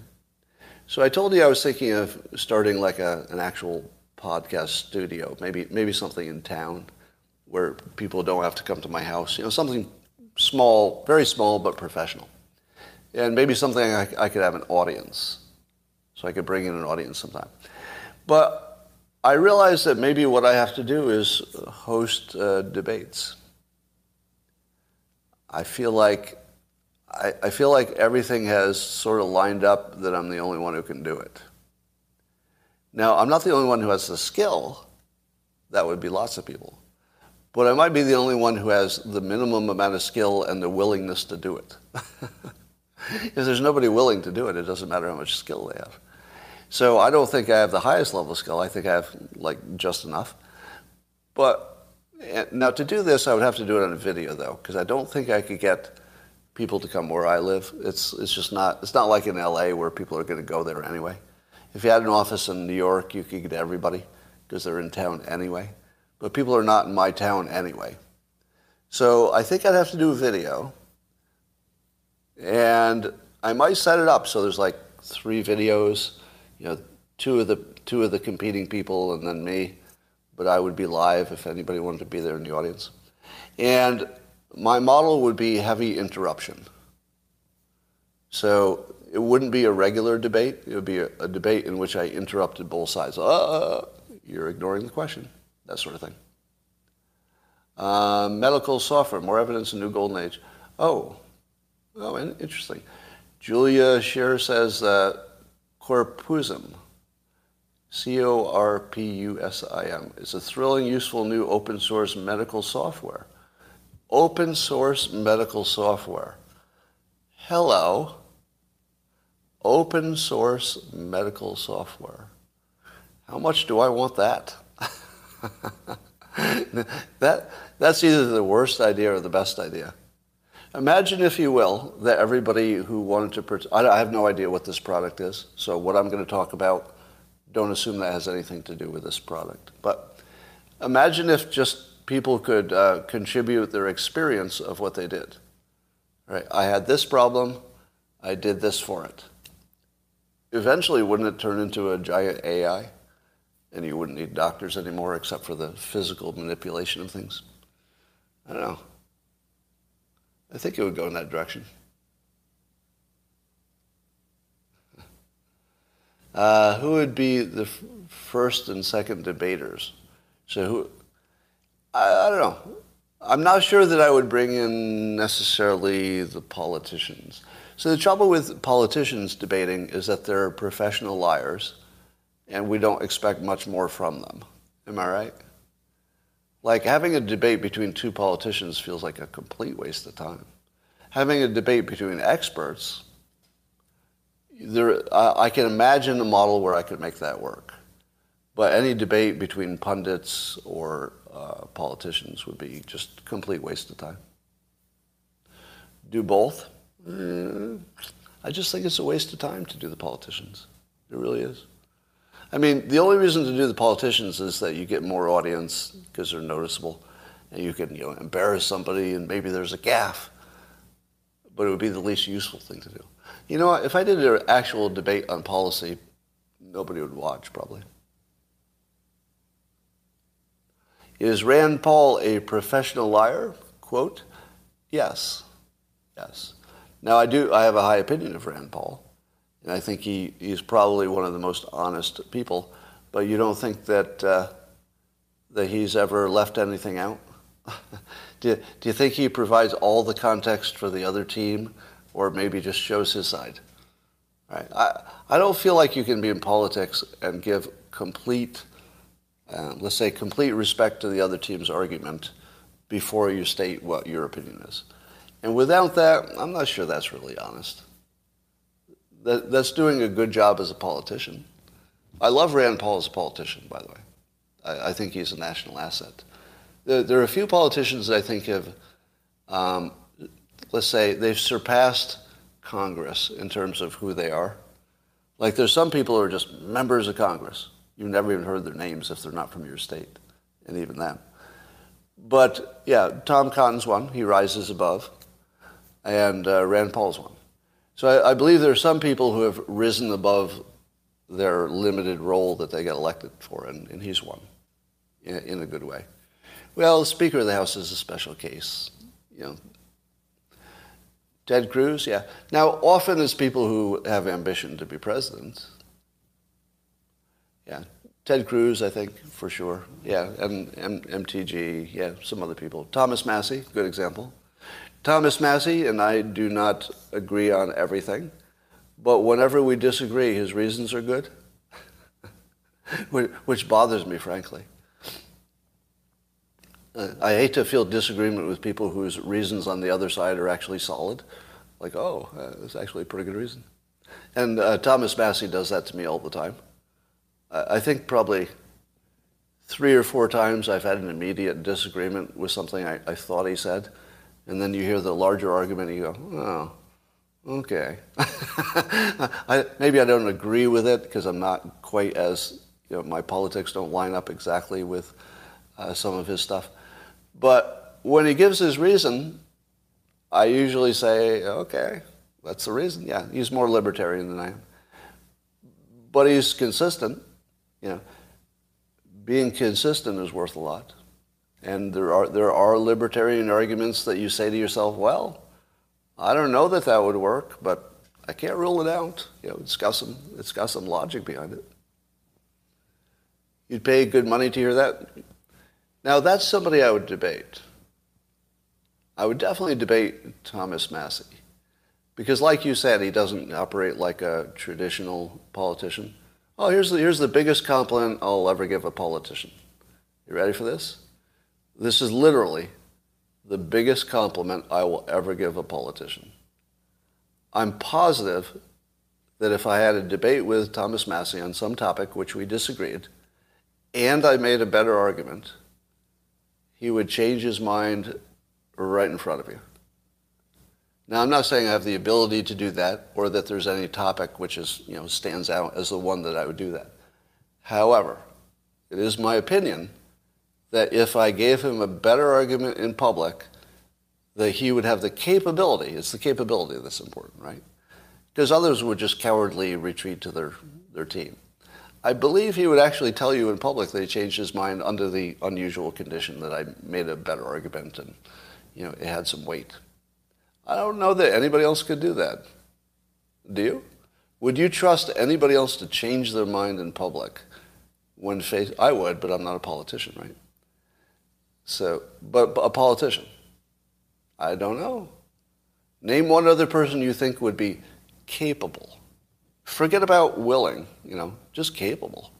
So I told you I was thinking of starting like a, an actual podcast studio, maybe maybe something in town where people don't have to come to my house. You know, something small, very small but professional, and maybe something I, I could have an audience so I could bring in an audience sometime. But I realized that maybe what I have to do is host uh, debates. I feel like I, I feel like everything has sort of lined up that I'm the only one who can do it. Now, I'm not the only one who has the skill. That would be lots of people. But I might be the only one who has the minimum amount of skill and the willingness to do it. if there's nobody willing to do it, it doesn't matter how much skill they have. So I don't think I have the highest level of skill. I think I have like just enough. But eh, now to do this, I would have to do it on a video though, because I don't think I could get people to come where I live. It's it's just not it's not like in L.A. where people are going to go there anyway. If you had an office in New York, you could get everybody because they're in town anyway. But people are not in my town anyway. So I think I'd have to do a video. And I might set it up so there's like three videos, you know, two of the two of the competing people and then me. But I would be live if anybody wanted to be there in the audience. And my model would be heavy interruption. So it wouldn't be a regular debate. It would be a, a debate in which I interrupted both sides. Uh, you're ignoring the question. That sort of thing. Uh, medical software, more evidence in new golden age. Oh, oh, interesting. Julia Scheer says uh, Corpusim, C-O-R-P-U-S-I-M, is a thrilling, useful new open source medical software. Open source medical software. Hello open source medical software. How much do I want that? that that's either the worst idea or the best idea. Imagine, if you will, that everybody who wanted to, I have no idea what this product is, so what I'm going to talk about, don't assume that has anything to do with this product. But imagine if just people could uh, contribute their experience of what they did. Right? I had this problem, I did this for it eventually wouldn't it turn into a giant AI? And you wouldn't need doctors anymore except for the physical manipulation of things? I don't know. I think it would go in that direction. Uh, who would be the f- first and second debaters? So who? I, I don't know. I'm not sure that I would bring in necessarily the politicians. So the trouble with politicians debating is that they're professional liars, and we don't expect much more from them. Am I right? Like having a debate between two politicians feels like a complete waste of time. Having a debate between experts, there, I, I can imagine a model where I could make that work. But any debate between pundits or uh, politicians would be just complete waste of time. Do both? I just think it's a waste of time to do the politicians. It really is. I mean, the only reason to do the politicians is that you get more audience because they're noticeable, and you can you know embarrass somebody, and maybe there's a gaffe. But it would be the least useful thing to do. You know, if I did an actual debate on policy, nobody would watch probably. Is Rand Paul a professional liar? Quote, yes, yes. Now, I do. I have a high opinion of Rand Paul, and I think he, he's probably one of the most honest people. But you don't think that uh, that he's ever left anything out? do, do you think he provides all the context for the other team, or maybe just shows his side? Right. I, I don't feel like you can be in politics and give complete, uh, let's say, complete respect to the other team's argument before you state what your opinion is. And without that, I'm not sure that's really honest. That, that's doing a good job as a politician. I love Rand Paul as a politician, by the way. I, I think he's a national asset. There, there, are a few politicians that I think have, um, let's say, they've surpassed Congress in terms of who they are. Like there's some people who are just members of Congress. You've never even heard their names if they're not from your state, and even then. But yeah, Tom Cotton's one. He rises above and uh, Rand Paul's one. So I, I, believe there are some people who have risen above their limited role that they got elected for, and, and he's one in, in, a good way. Well, the Speaker of the House is a special case. You know, Ted Cruz, yeah. Now, often it's people who have ambition to be president. Yeah, Ted Cruz, I think, for sure. Yeah, and, and MTG, yeah, some other people. Thomas Massie, good example. Thomas Massie and I do not agree on everything, but whenever we disagree, his reasons are good, which bothers me, frankly. Uh, I hate to feel disagreement with people whose reasons on the other side are actually solid. Like, oh, uh, that's actually a pretty good reason. And uh, Thomas Massie does that to me all the time. I think probably three or four times I've had an immediate disagreement with something I, I thought he said, and then you hear the larger argument and you go, oh, okay. I, maybe I don't agree with it because I'm not quite as, you know, my politics don't line up exactly with uh, some of his stuff. But when he gives his reason, I usually say, okay, that's the reason. Yeah, he's more libertarian than I am. But he's consistent, you know being consistent is worth a lot. And there are, there are libertarian arguments that you say to yourself, well, I don't know that that would work, but I can't rule it out. You know, it's got some, it's got some logic behind it. You'd pay good money to hear that? Now, that's somebody I would debate. I would definitely debate Thomas Massie. Because like you said, he doesn't operate like a traditional politician. Oh, here's the, here's the biggest compliment I'll ever give a politician. You ready for this? This is literally the biggest compliment I will ever give a politician. I'm positive that if I had a debate with Thomas Massie on some topic which we disagreed, and I made a better argument, he would change his mind right in front of you. Now, I'm not saying I have the ability to do that or that there's any topic which is, you know, stands out as the one that I would do that. However, it is my opinion that if I gave him a better argument in public, that he would have the capability, it's the capability that's important, right? Because others would just cowardly retreat to their, their team. I believe he would actually tell you in public that he changed his mind under the unusual condition that I made a better argument and, you know, it had some weight. I don't know that anybody else could do that. Do you? Would you trust anybody else to change their mind in public when faced? I would, but I'm not a politician, right? So, but, but a politician. I don't know. Name one other person you think would be capable. Forget about willing, you know, just capable.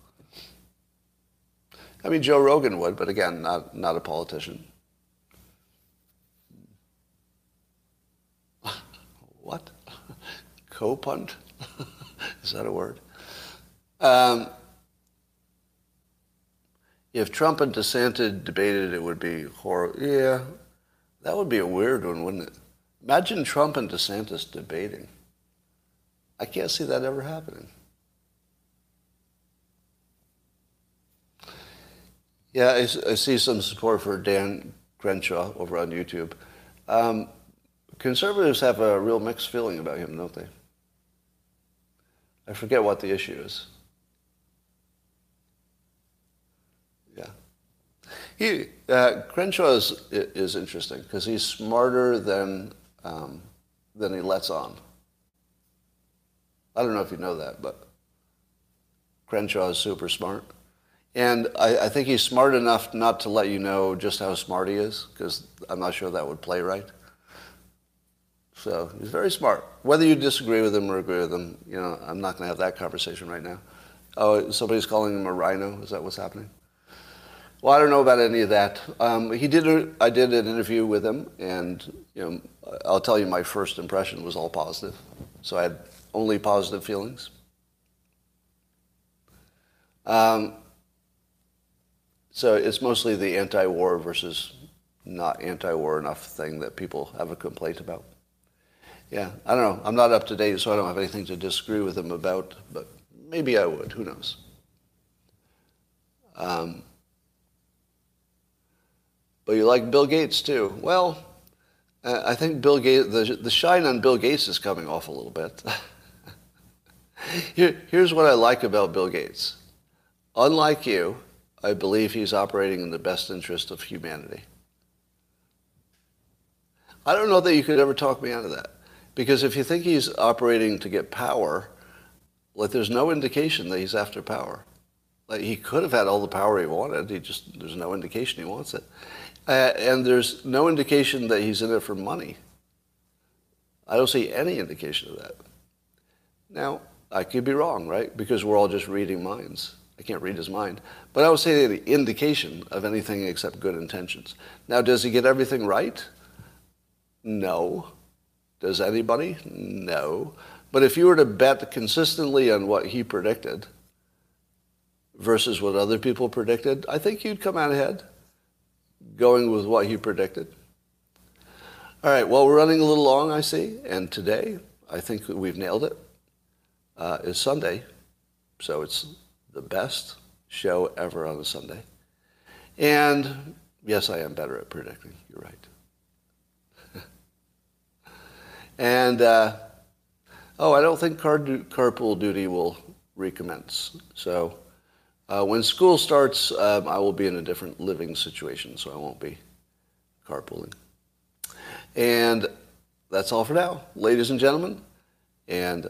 I mean, Joe Rogan would, but again, not, not a politician. what? Co-punt? Is that a word? Um, if Trump and DeSantis debated, it would be horrible. Yeah, that would be a weird one, wouldn't it? Imagine Trump and DeSantis debating. I can't see that ever happening. Yeah, I, I see some support for Dan Crenshaw over on YouTube. Um, Conservatives have a real mixed feeling about him, don't they? I forget what the issue is. Yeah. He, uh, Crenshaw is, is interesting because he's smarter than, um, than he lets on. I don't know if you know that, but Crenshaw is super smart. And I, I think he's smart enough not to let you know just how smart he is because I'm not sure that would play right. So he's very smart. Whether you disagree with him or agree with him, you know, I'm not going to have that conversation right now. Oh, somebody's calling him a RINO. Is that what's happening? Well, I don't know about any of that. Um, he did. A, I did an interview with him, and you know, I'll tell you, my first impression was all positive. So I had only positive feelings. Um, so it's mostly the anti-war versus not anti-war enough thing that people have a complaint about. Yeah, I don't know. I'm not up to date, so I don't have anything to disagree with him about, but maybe I would. Who knows? Um, but you like Bill Gates too. Well, I think Bill Gates, the, the shine on Bill Gates is coming off a little bit. Here, here's what I like about Bill Gates. Unlike you, I believe he's operating in the best interest of humanity. I don't know that you could ever talk me out of that. Because if you think he's operating to get power, like there's no indication that he's after power. Like he could have had all the power he wanted. He just there's no indication he wants it, uh, and there's no indication that he's in it for money. I don't see any indication of that. Now I could be wrong, right? Because we're all just reading minds. I can't read his mind, but I would say the indication of anything except good intentions. Now, does he get everything right? No. Does anybody? No. But if you were to bet consistently on what he predicted versus what other people predicted, I think you'd come out ahead going with what he predicted. All right, well, we're running a little long, I see, and today I think we've nailed it. Uh, Sunday, so it's the best show ever on a Sunday. And yes, I am better at predicting. You're right. and uh, oh, I don't think car du- carpool duty will recommence. So uh, when school starts, um, I will be in a different living situation, so I won't be carpooling. And that's all for now, ladies and gentlemen. And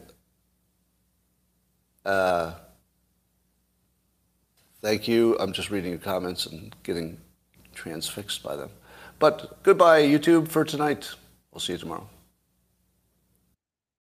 uh, thank you. I'm just reading your comments and getting transfixed by them. But goodbye, YouTube, for tonight. We'll see you tomorrow.